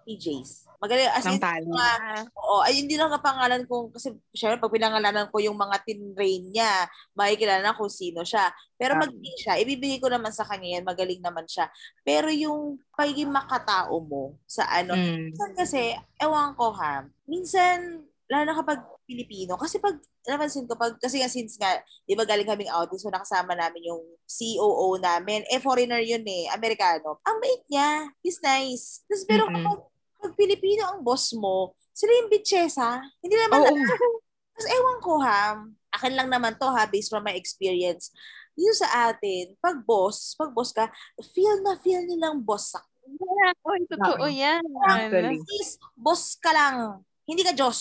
PJs. Magaling, as in, mga, oo, ay hindi lang kapangalan kung, kasi syempre pag pinangalanan ko yung mga tinrain niya, makikilala na kung sino siya. Pero Tama. magaling siya, ibibigay ko naman sa kanya yan, magaling naman siya. Pero yung pagiging makatao mo sa ano, Mm. minsan kasi, ewan ko ha, minsan, lalo na kapag Pilipino, kasi pag, napansin ko, pag, kasi nga since nga, di ba galing kaming outing, so nakasama namin yung COO namin, eh foreigner yun eh, Amerikano. Ang bait niya, he's nice. Tapos pero Mm-mm. kapag, pag Pilipino ang boss mo, sila yung bitchesa. Hindi naman, Oo. tapos ewan ko ha, akin lang naman to ha, based from my experience. Yung sa atin, pag boss, pag boss ka, feel na feel nilang boss ka. Yeah, oy, totoo Oo. yan. Actually. Please, boss ka lang. Hindi ka Diyos.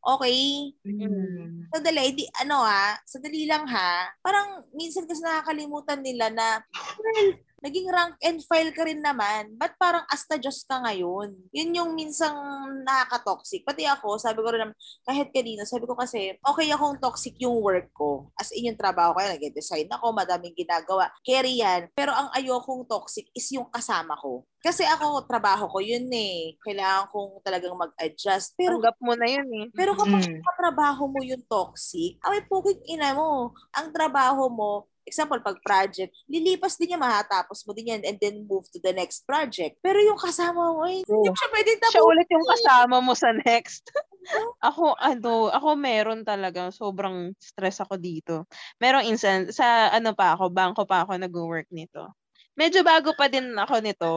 Okay? Mm. Sadali, di, ano ha, sadali lang ha. Parang minsan kasi nakakalimutan nila na, well, naging rank and file ka rin naman. Ba't parang asta Diyos ka ngayon? Yun yung minsang nakaka-toxic. Pati ako, sabi ko rin naman, kahit kanina, sabi ko kasi, okay akong toxic yung work ko. As in yung trabaho ko, nag-design ako, madaming ginagawa. Carry yan. Pero ang ayokong toxic is yung kasama ko. Kasi ako, trabaho ko yun eh. Kailangan kong talagang mag-adjust. Pero Tanggap mo na yun eh. pero kapag Mm. katrabaho mo yung toxic, ay puking ina mo. Ang trabaho mo, example, pag project, lilipas din niya, mahatapos mo din yan and then move to the next project. Pero yung kasama mo, eh, hindi mo siya pwede Siya tapusin. ulit yung kasama mo sa next. ako, ano, ako meron talaga. Sobrang stress ako dito. Merong instance, sa ano pa ako, bangko pa ako nag-work nito. Medyo bago pa din ako nito.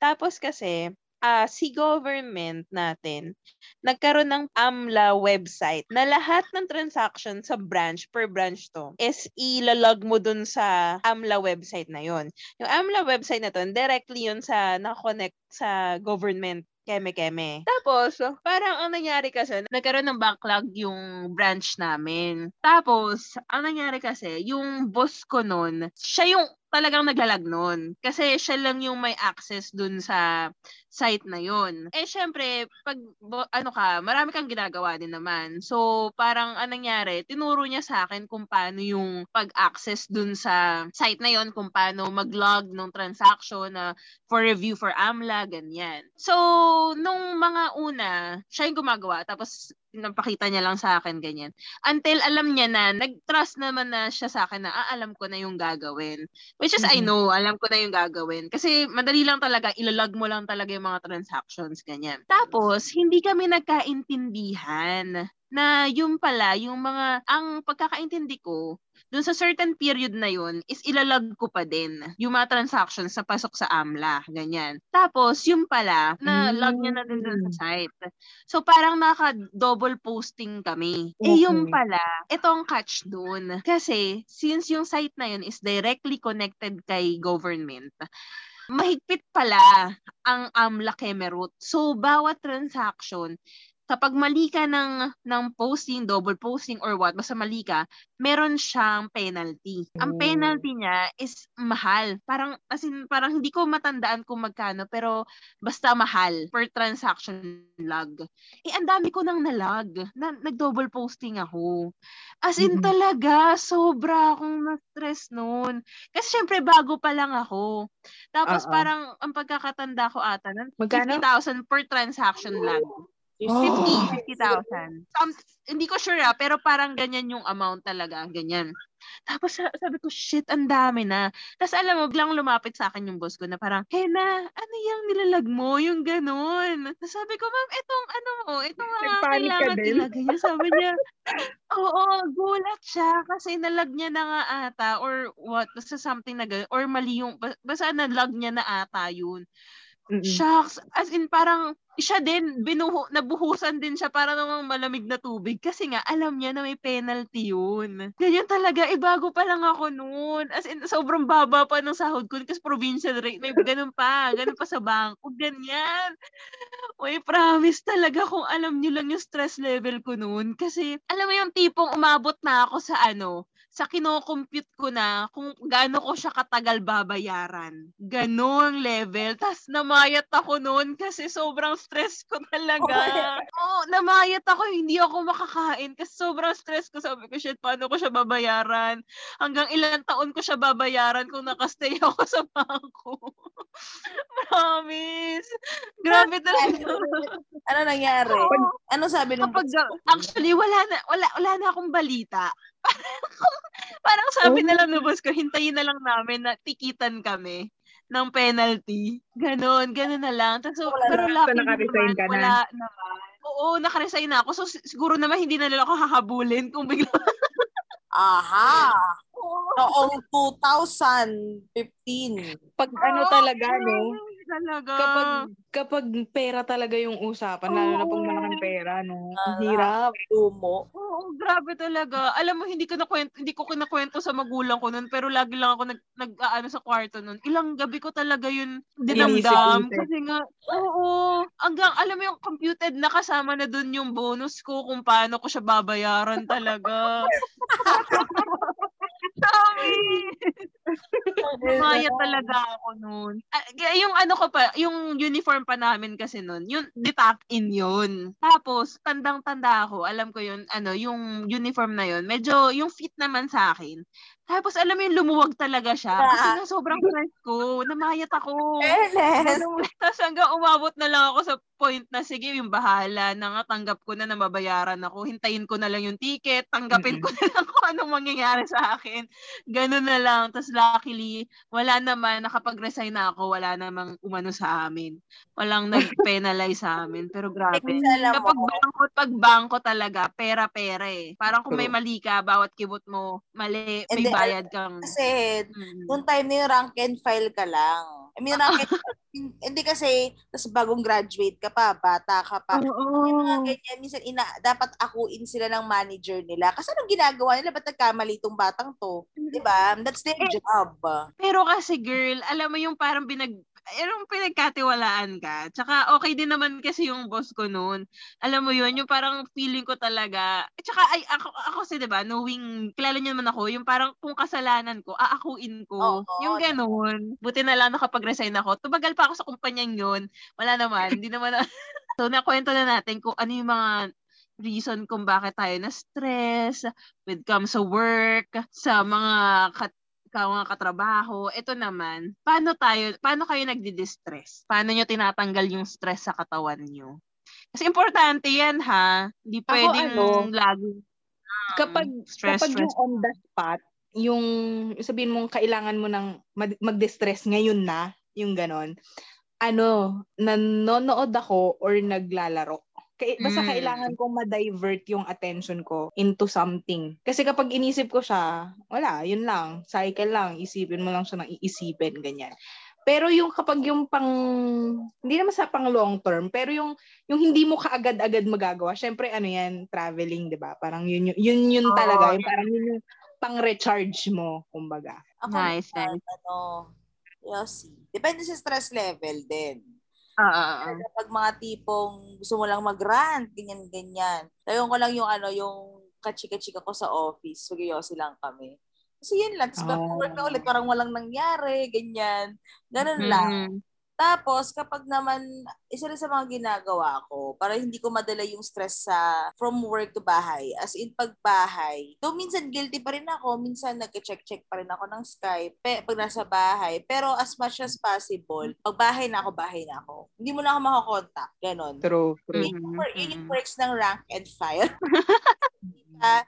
Tapos kasi, ah si government natin, nagkaroon ng AMLA website na lahat ng transaction sa branch, per branch to, is ilalog mo dun sa AMLA website na yon. Yung AMLA website na to, directly yun sa na-connect sa government keme-keme. Tapos, parang ang nangyari kasi, nagkaroon ng backlog yung branch namin. Tapos, ang nangyari kasi, yung boss ko nun, siya yung talagang naglalag nun. Kasi siya lang yung may access dun sa site na yon. Eh, syempre, pag, ano ka, marami kang ginagawa din naman. So, parang anong nangyari, tinuro niya sa akin kung paano yung pag-access dun sa site na yon, kung paano mag-log ng transaction na for review for AMLA, ganyan. So, nung mga una, siya yung gumagawa, tapos napakita niya lang sa akin, ganyan. Until alam niya na, nag-trust naman na siya sa akin na, ah, alam ko na yung gagawin. Which is, I Mhm. know, alam ko na yung gagawin. Kasi madali lang talaga, ilalog mo lang talaga yung mga transactions, ganyan. Tapos, hindi kami nagkaintindihan na yung pala, yung mga, ang pagkakaintindi ko, dun sa certain period na yun, is ilalag ko pa din yung mga transactions sa pasok sa AMLA, ganyan. Tapos, yung pala, na log niya na din dun sa site. So, parang naka-double posting kami. Eh, yung Okay. pala, itong catch dun. Kasi, since yung site na yun is directly connected kay government, mahigpit pala ang AMLA Kemerut. So, bawat transaction, kapag mali ka ng, ng posting, double posting or what, basta mali ka, meron siyang penalty. Ang penalty niya is mahal. Parang, as in, parang hindi ko matandaan kung magkano, pero basta mahal per transaction log. Eh, ang dami ko nang nalag. Na, nag-double posting ako. As in Mhm. talaga, sobra akong na-stress noon. Kasi syempre, bago pa lang ako. Tapos Oo. parang, ang pagkakatanda ko ata, nun, Magkano? 50,000 per transaction log. 50, Oh. 50,000. Um, hindi ko sure ah, pero parang ganyan yung amount talaga, ganyan. Tapos sabi ko, shit, ang dami na. Tapos alam mo, biglang lumapit sa akin yung boss ko na parang, Hena, ano yung nilalag mo? Yung ganun. Tapos sabi ko, ma'am, itong ano mo, itong mga kailangan ilagay niya. Sabi niya, oo, gulat siya kasi nalag niya na nga ata or what, basta something na ganun. Or mali yung, basta nalag niya na ata yun. Mm-mm. Shucks. As in, parang, siya din, binuho, nabuhusan din siya para namang malamig na tubig kasi nga alam niya na may penalty yun. Ganyan talaga, eh bago pa lang ako noon. As in, sobrang baba pa ng sahod ko kasi provincial rate, may ganun pa, ganun pa sa bangko, ganyan. Uy, promise talaga kung alam niyo lang yung stress level ko noon kasi alam mo yung tipong umabot na ako sa ano, sa kino-compute ko na kung gaano ko siya katagal babayaran. Ganong level. Tapos namayat ako noon kasi sobrang stress ko talaga. Oo, oh, namayat ako. Hindi ako makakain kasi sobrang stress ko. Sabi ko, shit, paano ko siya babayaran? Hanggang ilang taon ko siya babayaran kung nakastay ako sa bangko. Promise. Grabe talaga. ano nangyari? Ano sabi nung Kapag, Actually, wala na, wala, wala na akong balita. Parang sabi oh. na lang ng boss ko, hintayin na lang namin na tikitan kami ng penalty. Ganon, ganon na lang. Tapos, wala pero na, lucky so naka-resign ka na. Wala naman. Oo, naka-resign na ako. So, siguro naman hindi na nila ako hahabulin kung bigla. Aha! Noong 2015. Pag ano talaga, no? Talaga. Kapag kapag pera talaga yung usapan, oh. lalo na pag malaking pera, no? Uh, hirap. Tumo. Oo, grabe talaga. Alam mo, hindi ko na kwento, hindi ko kinakwento sa magulang ko noon, pero lagi lang ako nag, nag ano sa kwarto noon. Ilang gabi ko talaga yun dinamdam. Kasi nga, oo, hanggang, alam mo yung computed na kasama na doon yung bonus ko kung paano ko siya babayaran talaga. Lumaya talaga ako noon. Yung ano ko pa, yung uniform pa namin kasi noon, yung detak in yun. Tapos, tandang-tanda ako, alam ko yun, ano, yung uniform na yun, medyo yung fit naman sa akin. Tapos alam mo yung lumuwag talaga siya. Kasi nga sobrang stress ko. Namayat ako. Fairness. Tapos hanggang umabot na lang ako sa point na sige, yung bahala na nga, tanggap ko na na mabayaran ako. Hintayin ko na lang yung ticket. Tanggapin mm-hmm. ko na lang kung anong mangyayari sa akin. Ganun na lang. Tapos luckily, wala naman, nakapag-resign na ako, wala namang umano sa amin. Walang nag-penalize sa amin. Pero grabe. Kapag bangko, pag bangko talaga, pera-pera eh. Parang kung may mali ka, bawat kibot mo, mali, may bayad kang... Kasi, mm. noong time na yung rank and file ka lang. I mean, rank and, hindi kasi, tapos bagong graduate ka pa, bata ka pa. Oo. Yung mga ganyan, minsan, ina, dapat akuin sila ng manager nila. Kasi anong ginagawa nila? Ba't nagkamali itong batang to? Di ba? That's their eh, job. Pero kasi, girl, alam mo yung parang binag, yung pinagkatiwalaan ka. Tsaka okay din naman kasi yung boss ko noon. Alam mo yun, yung parang feeling ko talaga. Tsaka ay, ako, ako kasi diba, knowing, kilala niyo naman ako, yung parang kung kasalanan ko, aakuin ko. Oh, yung ganun. Buti na lang nakapag-resign ako. Tumagal pa ako sa kumpanyang yun. Wala naman. Hindi naman. Na... so, nakwento na natin kung ano yung mga reason kung bakit tayo na stress with comes sa work, sa mga kat ikaw nga katrabaho, ito naman, paano tayo, paano kayo nagdi-distress? Paano nyo tinatanggal yung stress sa katawan nyo? Kasi importante yan ha. Hindi pwedeng ano, lagi um, kapag stress, kapag stress. yung on the spot, yung sabihin mong kailangan mo ng mag-distress ngayon na, yung ganon. Ano, nanonood ako or naglalaro kaya, basta mm. kailangan kong ma-divert yung attention ko into something. Kasi kapag inisip ko siya, wala, yun lang. Cycle lang. Isipin mo lang siya ng iisipin, ganyan. Pero yung kapag yung pang, hindi naman sa pang long term, pero yung, yung hindi mo kaagad-agad magagawa, syempre ano yan, traveling, di ba? Parang yun, yun, yun, yun oh, talaga. Yung parang yun yung pang recharge mo, kumbaga. Ako, nice, nice. Ano, Yossi. Depende sa stress level din. Ah, uh, Pag mga tipong gusto mo lang mag-rant, ganyan-ganyan. Tayon ko lang yung ano, yung kachika-chika ko sa office. Seryoso lang kami. Kasi yun lang. Tapos oh. work na ulit, parang walang nangyari, ganyan. Ganun mm-hmm. lang. Tapos, kapag naman, isa rin sa mga ginagawa ko, para hindi ko madala yung stress sa from work to bahay. As in, pag bahay. Though minsan guilty pa rin ako, minsan nag-check-check pa rin ako ng Skype pe, pag nasa bahay. Pero as much as possible, pag bahay na ako, bahay na ako. Hindi mo na ako makakontak. Ganon. True. true. Yun, yung, yun yung perks ng rank and file.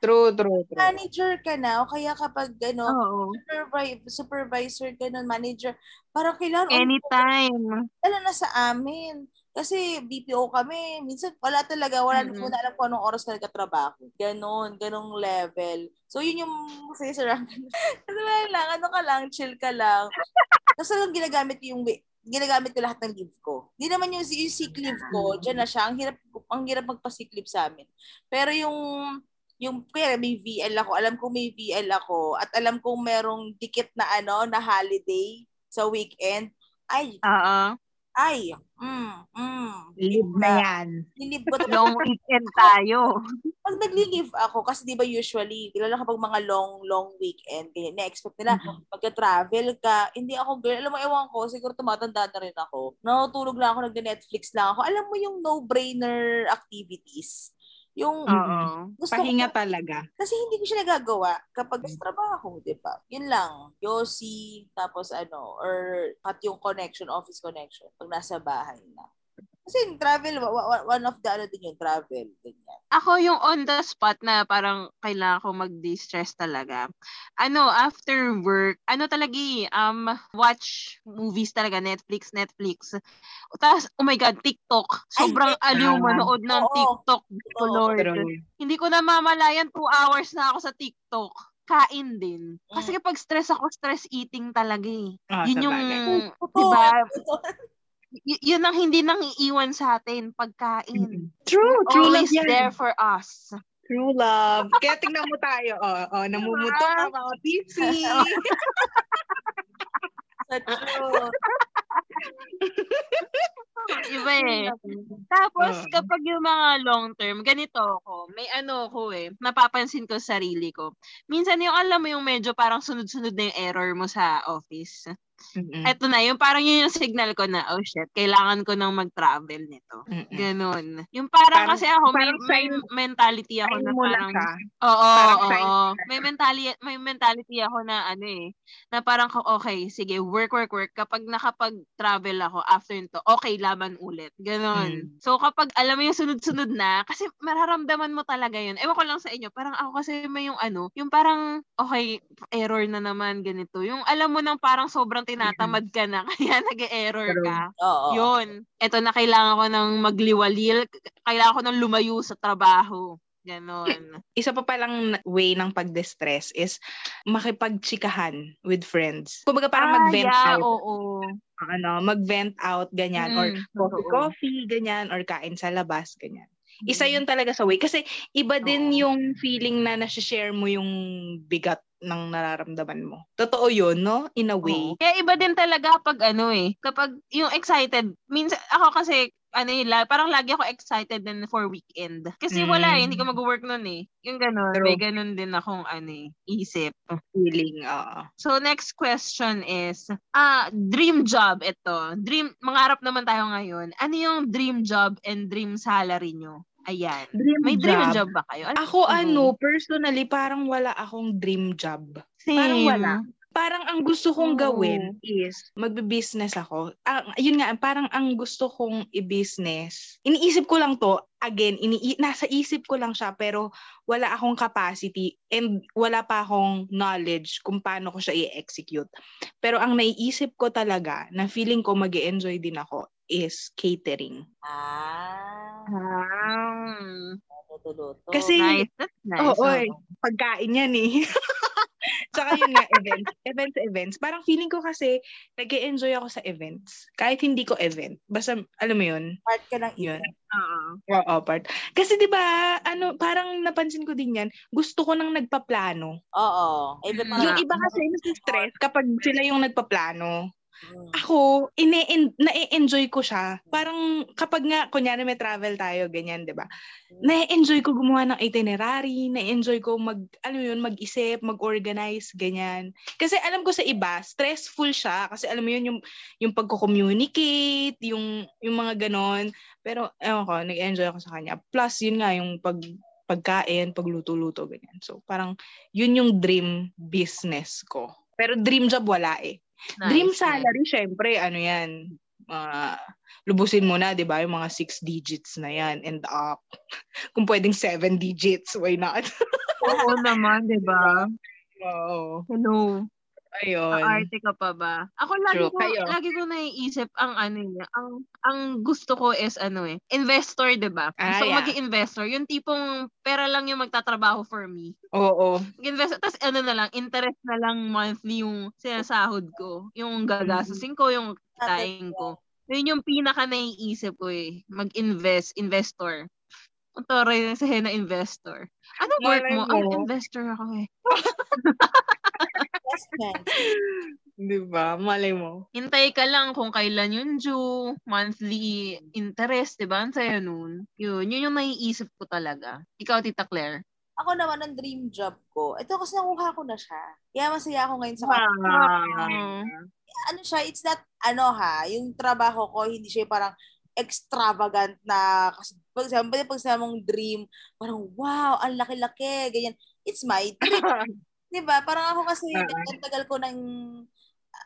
True, true, true. Manager ka na, o kaya kapag, ano, Oo. supervi- supervisor ka nun, manager, parang kailangan, Anytime. lalo na sa amin. Kasi BPO kami, minsan wala talaga, wala Mm-mm. mm na alam kung anong oras ka nagkatrabaho. Ganon, ganong level. So, yun yung masaya sa rank. Kasi wala lang, ano ka lang, chill ka lang. Tapos talagang ginagamit yung ginagamit ko lahat ng leave ko. Hindi naman yung, yung sick leave ko, dyan na siya. Ang hirap, ang hirap magpa-sick leave sa amin. Pero yung yung kaya may VL ako, alam ko may VL ako at alam kong merong dikit na ano na holiday sa weekend. Ay, Oo. ay, mm, mm. Live na yan. Nilib ko. Long weekend tayo. Pag nagli-leave ako, kasi di ba usually, lalo kapag mga long, long weekend, ganyan, na-expect nila, magka-travel ka. Hindi ako, girl, alam mo, ewan ko, siguro tumatanda na rin ako. Natutulog lang ako, nag-Netflix lang ako. Alam mo yung no-brainer activities. Yung, Oo. gusto Pahinga ko, talaga. kasi hindi ko siya nagagawa kapag sa trabaho, di ba? Yun lang. Yossi, tapos ano, or pat yung connection, office connection, pag nasa bahay na. Kasi yung travel, one of the ano din yung travel. Ganyan. Ako yung on the spot na parang kailangan ko mag-distress talaga. Ano, after work, ano talaga eh, um, watch movies talaga, Netflix, Netflix. Tapos, oh my God, TikTok. Sobrang Ay, aliw manood ng Oo. TikTok. Oo. Oh, Lord. True. Hindi ko na mamalayan, two hours na ako sa TikTok. Kain din. Kasi kapag stress ako, stress eating talaga eh. Ah, Yun yung, sabagay. Totoo. y- yun ang hindi nang iiwan sa atin, pagkain. True, true love Always yan. there for us. True love. Kaya tingnan mo tayo. Oh, oh, namumuto ka mga. Sa true. Iba eh. Tapos, kapag yung mga long term, ganito ako, may ano ko eh, napapansin ko sa sarili ko. Minsan yung alam mo yung medyo parang sunod-sunod na yung error mo sa office. Mm-mm. Eto na, yung parang yun yung signal ko na, oh shit, kailangan ko nang mag-travel nito. Mm-mm. Ganon. Yung parang, Parang- kasi ako, may, parang may sign- mentality ako na parang. Oo, oo. sign May mentality may mentality ako na ano eh, na parang okay, sige, work work work kapag nakapag-travel ako after nito, okay, laban ulit. Ganon. Mm. So kapag alam mo yung sunod-sunod na, kasi mararamdaman mo talaga yun. Ewan ko lang sa inyo, parang ako kasi may yung ano, yung parang okay, error na naman ganito. Yung alam mo nang parang sobrang tinatamad ka na kaya nag-error ka. Oo. Yun. Ito na kailangan ko ng magliwalil, kailangan ko ng lumayo sa trabaho. Ganon. Isa pa palang way ng pag-distress is makipagchikahan with friends. Kumbaga parang Ah, mag-vent yeah, out. oo. Ano, mag-vent out, ganyan. or Mm, coffee, totoo. coffee, ganyan. Or kain sa labas, ganyan. Isa yun talaga sa way. Kasi iba din Oo. yung feeling na nasi-share mo yung bigat ng nararamdaman mo. Totoo yun, no? In a way. Oo. Kaya iba din talaga pag ano eh, kapag yung excited, minsan ako kasi ano la- parang lagi ako excited din for weekend. Kasi wala eh, hindi ko Mm. mag-work nun eh. Yung ganun, True. may ganun din akong ano eh, isip. Feeling, oo. So next question is, ah, dream job ito. Dream, mangarap naman tayo ngayon. Ano yung dream job and dream salary nyo? Ayan. Dream May dream job. job ba kayo? Ano- Ako ano, personally, parang wala akong dream job. Same. Parang wala. Parang ang gusto kong Oo. gawin is magbe-business ako. Ah, yun nga, parang ang gusto kong i-business. Iniisip ko lang to, again, ini nasa isip ko lang siya pero wala akong capacity and wala pa akong knowledge kung paano ko siya i-execute. Pero ang naiisip ko talaga na feeling ko mag enjoy din ako is catering. Ah. Ah. Kasi- nice. That's nice. Oo, oo. eh. Pagkain yan eh. Tsaka yun nga, events. Events, events. Parang feeling ko kasi nag enjoy ako sa events. Kahit hindi ko event. Basta, alam mo yun? Part ka ng Yun. event. Oo. Oo, part. Kasi di ba ano, parang napansin ko din yan, gusto ko nang nagpaplano. Oo. Even mga... Yung iba kasi stress kapag sila yung nagpaplano. Mm. Ako, ine na-enjoy ko siya. Parang kapag nga, kunyari may travel tayo, ganyan, di ba? Na-enjoy ko gumawa ng itinerary, na-enjoy ko mag, ano yun, mag-isip, mag-organize, ganyan. Kasi alam ko sa iba, stressful siya. Kasi alam mo yun, yung, yung pagko-communicate, yung, yung mga ganon. Pero, ewan ko, nag-enjoy ako sa kanya. Plus, yun nga, yung pag, pagkain, pagluto-luto, ganyan. So, parang, yun yung dream business ko. Pero dream job wala eh. Nice, Dream salary, syempre, ano yan, uh, lubusin mo na, 'di ba? Yung mga six digits na 'yan and up. Kung pwedeng seven digits, why not? Oo naman, 'di ba? Oo. Hello. Ayun. Arte ka pa ba? Ako lagi True. ko Kayo? lagi ko naiisip ang ano niya, ang ang gusto ko is ano eh, investor, 'di ba? Ah, Gusto yeah. maging investor, yung tipong pera lang yung magtatrabaho for me. Oo. Invest tapos ano na lang, interest na lang monthly yung sinasahod ko, yung gagastusin ko, yung kitain ko. Yun yung pinaka naiisip ko eh, mag-invest, investor. Ang tore sa na investor. Ano work Malay mo? Ay, mo. investor ako eh. Investment. Di ba? Malay mo. Hintay ka lang kung kailan yung due, monthly interest, di ba? Ang saya nun. Yun, yun yung naiisip ko talaga. Ikaw, Tita Claire. Ako naman, ang dream job ko. Ito kasi nakuha ko na siya. Kaya masaya ako ngayon sa Wow. ano siya, it's not, ano ha, yung trabaho ko, hindi siya parang extravagant na, kasi pag sabi, pag sabi mong dream, parang wow, ang laki-laki, ganyan. It's my dream. Di ba? Parang ako kasi, Ah. ang tagal ko ng,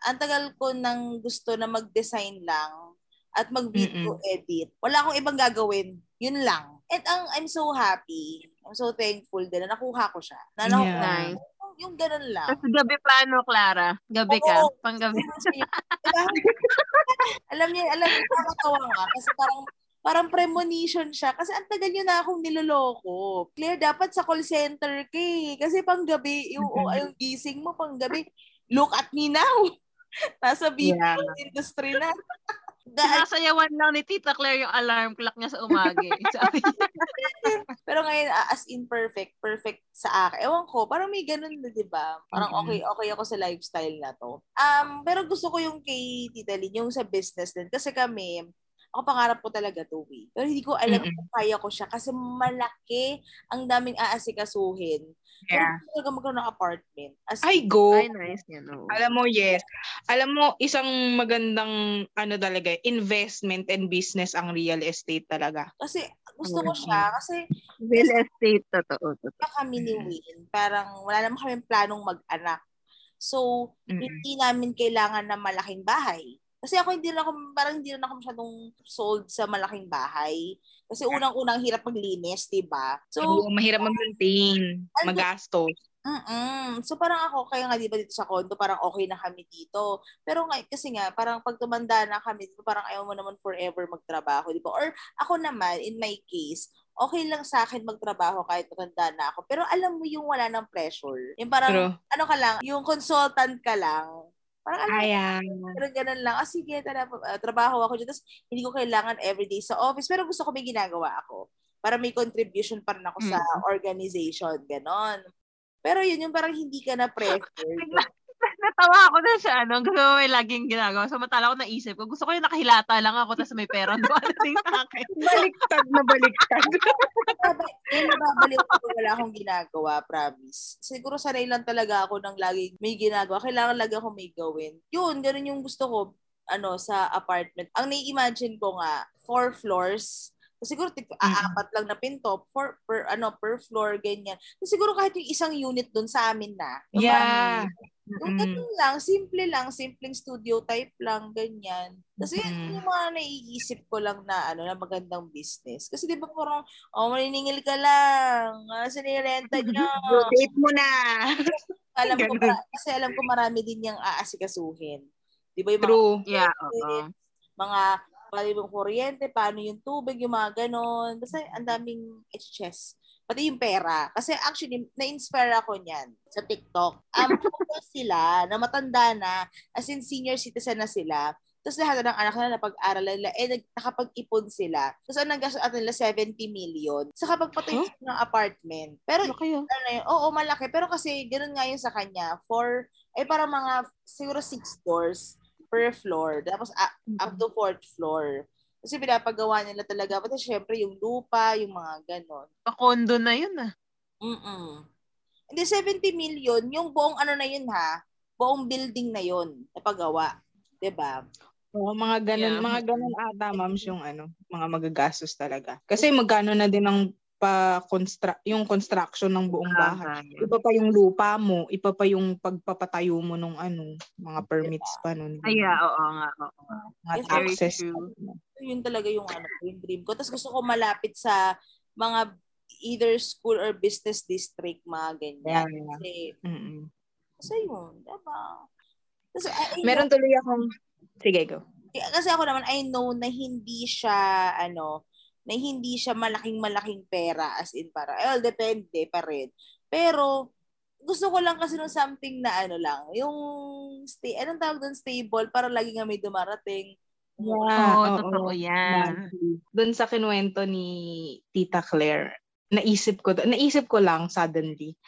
ang tagal ko ng gusto na mag-design lang at mag-video edit. Wala akong ibang gagawin. Yun lang. And ang, I'm so happy. I'm so thankful din na nakuha ko siya. Na nakuha Yeah. Nice. yung, yung ganun lang. Tapos gabi plano, Clara. Gabi ka. Oo. Panggabi. Alam niya, alam niya, nakakatawa nga. Kasi parang, parang premonition siya. Kasi ang tagal niyo na akong niloloko. Claire, dapat sa call center ka eh. Kasi pang gabi, yung, Mhm. yung gising mo pang gabi, look at me now. Nasa BPO Yeah. industry na. Sinasayawan lang ni Tita Claire yung alarm clock niya sa umaga. eh. Pero ngayon, ah, as in perfect, perfect sa akin. Ewan ko, parang may ganun na, di ba? Parang Mhm. okay, okay ako sa lifestyle na to. Um, pero gusto ko yung kay Tita Lynn, yung sa business din. Kasi kami, ako pangarap ko talaga to eh. Pero hindi ko alam Mm-mm. kung kaya ko siya kasi malaki ang daming aasikasuhin. Yeah. Pero talaga magkaroon ng apartment. As Ay, go. Ay, nice. Yan, oh. Alam mo, yes. Alam mo, isang magandang ano talaga, investment and business ang real estate talaga. kasi gusto ko siya kasi Real estate, totoo. totoo. kami ni Win, parang wala naman kami planong mag-anak. So, Mm-mm. hindi namin kailangan ng malaking bahay. Kasi ako hindi na ako, parang hindi na ako masyadong sold sa malaking bahay. Kasi unang-unang hirap maglinis, di ba? So, Oo, mahirap mag-maintain, Ano- magastos. mm So parang ako, kaya nga di ba dito sa condo, parang okay na kami dito. Pero nga, kasi nga, parang pag tumanda na kami, di ba, parang ayaw mo naman forever magtrabaho, di ba? Or ako naman, in my case, okay lang sa akin magtrabaho kahit matanda na ako. Pero alam mo yung wala ng pressure. Yung parang, Pero, ano ka lang, yung consultant ka lang. Parang alam mo, ayan. Pero ganun lang. Ah, sige, tara, uh, trabaho ako dyan. Tapos, hindi ko kailangan everyday sa office. Pero gusto ko may ginagawa ako. Para may contribution pa rin ako sa organization. Ganon. Pero yun, yung parang hindi ka na pressure. Natawa ako na sa ano, gusto ko may laging ginagawa. Samantala ko naisip ko, gusto ko yung nakahilata lang ako tapos may pera doon din sa akin. Baliktad na baliktad. Yung nababaliw ko kung wala akong ginagawa, promise. Siguro sanay lang talaga ako ng laging may ginagawa. Kailangan lagi ako may gawin. Yun, ganun yung gusto ko ano sa apartment. Ang nai-imagine ko nga, four floors, So, siguro tig- aapat lang na pinto per, per ano per floor ganyan. So, siguro kahit yung isang unit doon sa amin na. Yeah. Yung Mm-mm. ganun lang, simple lang, simpleng studio type lang, ganyan. Kasi Mm. yung mga naiisip ko lang na ano na magandang business. Kasi di ba parang, oh, maniningil ka lang, ah, sinirenta niya. Rotate mo na. alam ko, mara- kasi alam ko marami din niyang aasikasuhin. Di ba yung mga, True. Yeah, oo. mga paano yung kuryente, paano yung tubig, yung mga ganon. Basta ang daming HS. Pati yung pera. Kasi actually, na-inspire ako niyan sa TikTok. Um, couple sila na matanda na, as in senior citizen na sila. Tapos lahat ng anak na napag-aralan nila, eh, nakapag-ipon sila. Tapos ang naggastos at nila 70 million. Sa kapagpatay Huh? ng apartment. Pero yun. ano yun, oo, malaki. Pero kasi, ganun nga yun sa kanya. For, eh, parang mga, siguro six doors per floor. Tapos, up, up to fourth floor. Kasi pinapagawa nila talaga. Pati syempre, yung lupa, yung mga ganon. Pa-condo na yun ah. Mm-mm. Hindi, 70 million, yung buong ano na yun ha, buong building na yun, napagawa. 'Di ba? Oo, mga ganun, Yeah. mga ganun ata, ma'ams, yung ano, mga magagastos talaga. Kasi magkano na din ang pa construct yung construction ng buong bahay. Bahay. Iba pa yung lupa mo, iba pa yung pagpapatayo mo nung ano, mga permits pa nun. Ay, yeah, oo nga. Oo. Mga very taxes. true. Yun talaga yung ano, yung dream ko. Tapos gusto ko malapit sa mga either school or business district, mga ganyan. Yeah. Kasi, Mm-mm. kasi yun, diba? Kasi, I, I Meron tuloy akong, sige, go. kasi ako naman, I know na hindi siya, ano, na hindi siya malaking-malaking pera as in para, well, depende pa rin. Pero, gusto ko lang kasi ng something na ano lang, yung stay, anong tawag doon, stable, para lagi nga may dumarating. Oo, oo. totoo yan. Doon sa kinuwento ni Tita Claire, naisip ko, naisip ko lang suddenly,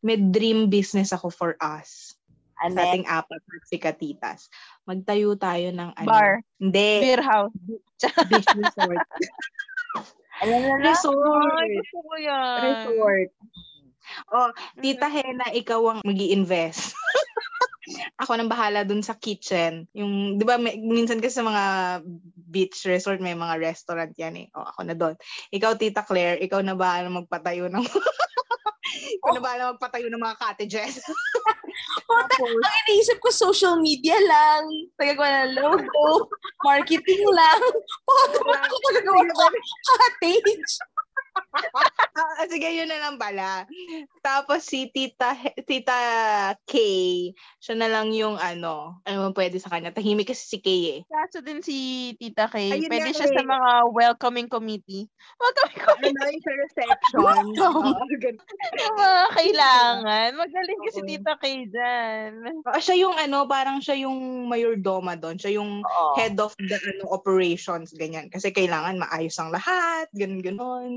may dream business ako for us. Ano, Sa ating apat na si Katitas. Magtayo tayo ng ano. Bar. Hindi. Beer house. Beach resort. ano na lang? resort. Ay, gusto ko yan. Resort. Oh, Tita Hena, ikaw ang mag invest Ako nang bahala dun sa kitchen. Yung, di ba, may, minsan kasi sa mga beach resort, may mga restaurant yan eh. O, ako na doon. Ikaw, Tita Claire, ikaw na bahala magpatayo ng... ikaw na bahala magpatayo ng mga cottages. Ang iniisip ko, social media lang. Tagagawa ng logo. Marketing lang. Bakit ako tagagawa ng cottage? Ah, sige, yun na lang pala. Tapos si Tita Tita K, siya na lang yung ano, ano pwede sa kanya. Tahimik kasi si K eh. Kaso din si Tita Kay. Ayun Pwede siya sa eh. mga welcoming committee. Welcoming committee. Ano yung sa reception? Oo, ganun. Yung mga kailangan. Magaling kasi Oo. Tita Kay dyan. Siya yung ano, parang siya yung mayordoma doon. Siya yung Oo. head of the ano, operations, ganyan. Kasi kailangan maayos ang lahat, ganun ganon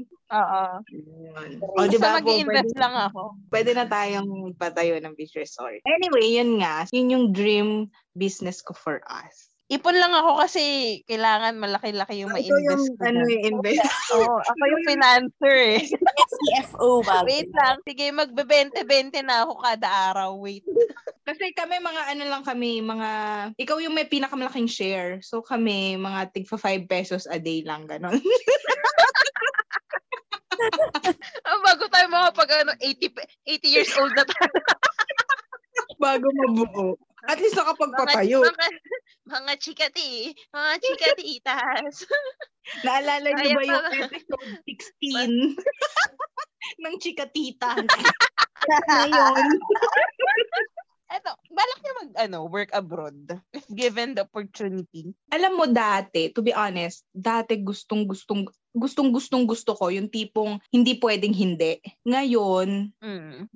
Oo. Yun. Basta O, di ba? Basta po, mag-invest pwede, lang ako. pwede na tayong patayo ng beach resort. Anyway, yun nga. Yun yung dream business ko for us. Ipon lang ako kasi kailangan malaki-laki yung Ito ma-invest yung ko. ano yung invest. Oo, ako yung financer eh. CFO ba? Wait lang. Sige, magbe-20-20 na ako kada araw. Wait. Kasi kami mga ano lang kami, mga, ikaw yung may pinakamalaking share. So kami, mga tig 5 pesos a day lang, ganon. Ah, Bago tayo mga pag ano, 80, pe- 80 years old na tayo. Bago mabuo. At least nakapagpatayo. Mga, mga, mga chikati. Mga chikatitas. Naalala niyo ba yung episode 16 ng Chikatita? Ngayon. Eto, balak niya mag, ano, work abroad if given the opportunity. Alam mo dati, to be honest, dati gustong gustong gustong gustong gusto ko yung tipong hindi pwedeng hindi. Ngayon, Mm.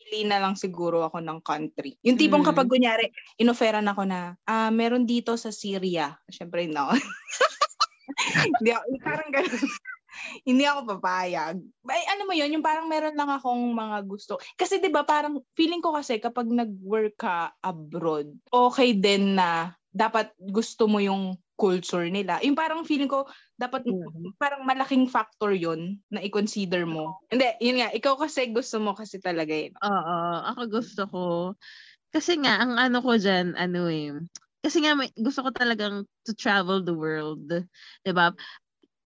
pili na lang siguro ako ng country. Yung tipong Mm. kapag kunyari, inoferan ako na, ah, meron dito sa Syria. Siyempre, no. hindi ako, parang ganun. hindi ako papayag. Ay, ano mo yun, yung parang meron lang akong mga gusto. Kasi 'di ba parang feeling ko kasi kapag nag-work ka abroad, okay din na dapat gusto mo yung culture nila. Yung parang feeling ko dapat Mhm. parang malaking factor yun na i-consider mo. Hindi, yun nga, ikaw kasi gusto mo kasi talaga yun. Oo, ako gusto ko. Kasi nga, ang ano ko dyan, ano eh, kasi nga may, gusto ko talagang to travel the world. 'di ba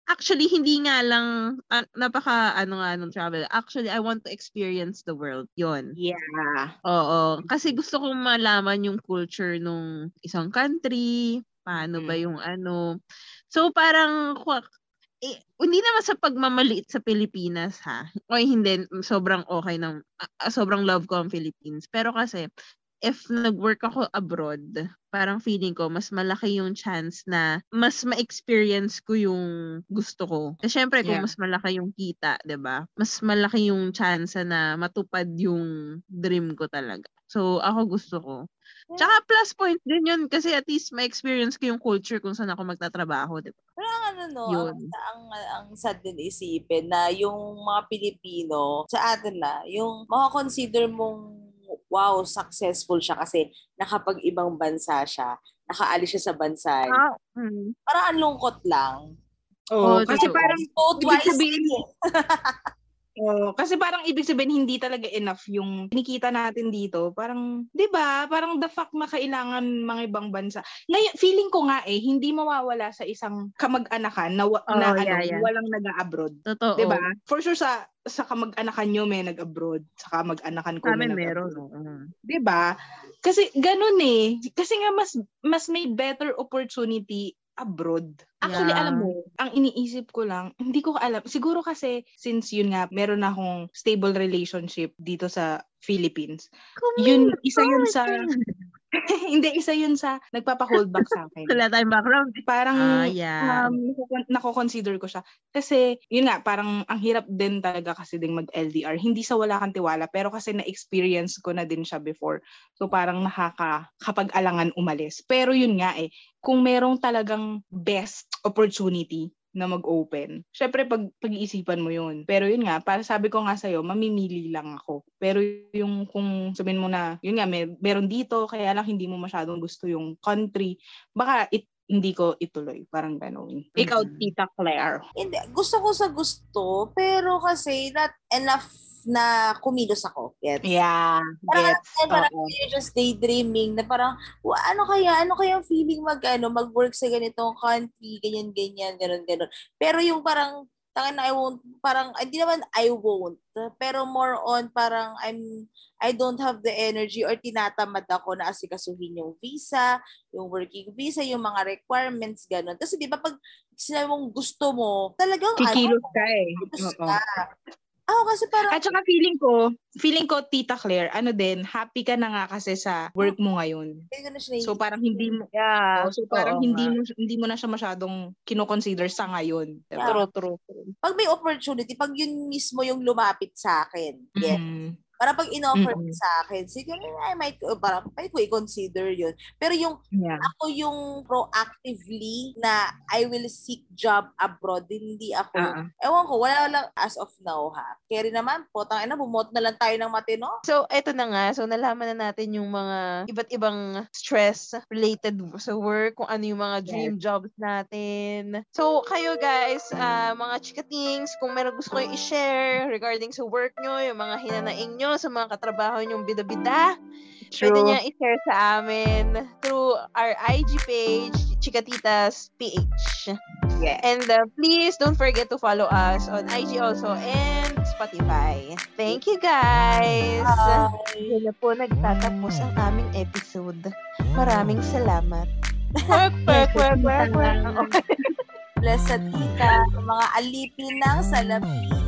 Actually, hindi nga lang, ah, napaka ano nga nung travel. Actually, I want to experience the world. Yon. Yeah. Oo. Kasi gusto kong malaman yung culture nung isang country, paano ba Mm. yung ano. So parang eh, hindi naman sa pagmamaliit sa Pilipinas ha. O hindi, sobrang okay ng, ah, sobrang love ko ang Philippines. Pero kasi, if nag-work ako abroad, parang feeling ko, mas malaki yung chance na mas ma-experience ko yung gusto ko. Kasi syempre, kung Yeah. mas malaki yung kita, ba Mas malaki yung chance na matupad yung dream ko talaga. So, ako gusto ko. Tsaka plus point din yun kasi at least ma-experience ko yung culture kung saan ako magtatrabaho, 'di ba Pero ang ano no, Yun. ang, ang, ang sad din isipin na yung mga Pilipino, sa atin na, yung makakonsider mong wow, successful siya kasi nakapag-ibang bansa siya, nakaalis siya sa bansa. Ah, mm. Parang ang lungkot lang. Oo, Oo, kasi parang wisely. sabihin- Oh, kasi parang ibig sabihin hindi talaga enough yung kinikita natin dito. Parang, 'di ba? Parang the fact na kailangan mga ibang bansa. Ngayon, feeling ko nga eh hindi mawawala sa isang kamag-anakan na, wa- Oh, na yeah, ano, yeah. walang nag-abroad. Totoo. 'Di ba? For sure sa sa kamag-anakan nyo may nag-abroad, sa kamag-anakan ko Sa may amin meron. oo. 'Di ba? Kasi ganun eh. Kasi nga mas mas may better opportunity abroad. Actually, Yeah. alam mo, ang iniisip ko lang, hindi ko alam. Siguro kasi, since yun nga, meron akong stable relationship dito sa Philippines. Yun, isa yun sa, hindi, isa yun sa nagpapa-hold back sa akin. Wala tayong background. Parang, Ah, yeah. um, nako- nako-consider ko siya. Kasi, yun nga, parang ang hirap din talaga kasi ding mag-LDR. Hindi sa wala kang tiwala, pero kasi na-experience ko na din siya before. So, parang nakaka, kapag alangan umalis. Pero yun nga eh, kung merong talagang best opportunity na mag-open. Syempre, pag, pag-iisipan mo yun. Pero yun nga, para sabi ko nga sa'yo, mamimili lang ako. Pero yung kung sabihin mo na, yun nga, may, meron dito, kaya lang hindi mo masyadong gusto yung country, baka it, hindi ko ituloy. Parang gano'n. Ikaw, Mm. Tita Claire. Hindi, gusto ko sa gusto, pero kasi not enough na kumilos ako. Gets? Yeah, Parang, gets. eh, parang you're just daydreaming na parang, "Wa, ano kaya, ano kaya ang feeling mag, ano, mag-work sa ganitong country, ganyan, ganyan, ganon, ganon. Pero yung parang, tangin na I won't, parang, hindi naman I won't, pero more on parang I'm, I don't have the energy or tinatamad ako na asikasuhin yung visa, yung working visa, yung mga requirements, ganon. Kasi di ba pag sinabi mong gusto mo, talagang Kikilos ka eh. kikilos ka. Ako kasi parang, At saka feeling ko, feeling ko, Tita Claire, ano din, happy ka na nga kasi sa work mo ngayon. So parang hindi mo, Yeah. oh, so parang Oo hindi nga. mo hindi mo na siya masyadong kino-consider sa ngayon. Yeah. True, true, true. pag may opportunity, pag yun mismo yung lumapit sa akin, yes, Mm. Para pag in-offer Mm-mm. sa akin, siguro I might, uh, parang pwede ko i-consider yun. Pero yung Yeah. ako yung proactively na I will seek job abroad, hindi ako. Ah. Ewan ko, wala lang as of now ha. Kaya naman po, tangin na, bumot na lang tayo ng matino. So, eto na nga. So, nalaman na natin yung mga iba't ibang stress related sa work, kung ano yung mga dream jobs natin. So, kayo guys, ah, mga chikatings, kung meron gusto kayo i-share regarding sa work nyo, yung mga hinanaing nyo sa mga katrabaho nyong bida-bida, pwede True. niya i-share sa amin through our IG page, Chikatitas PH. Yeah. And uh, please don't forget to follow us on IG also and Spotify. Thank you guys! Yan na po nagtatapos ang aming episode. Maraming salamat. Work, work, work, work, work. Bless sa tita, mga alipin ng salapi.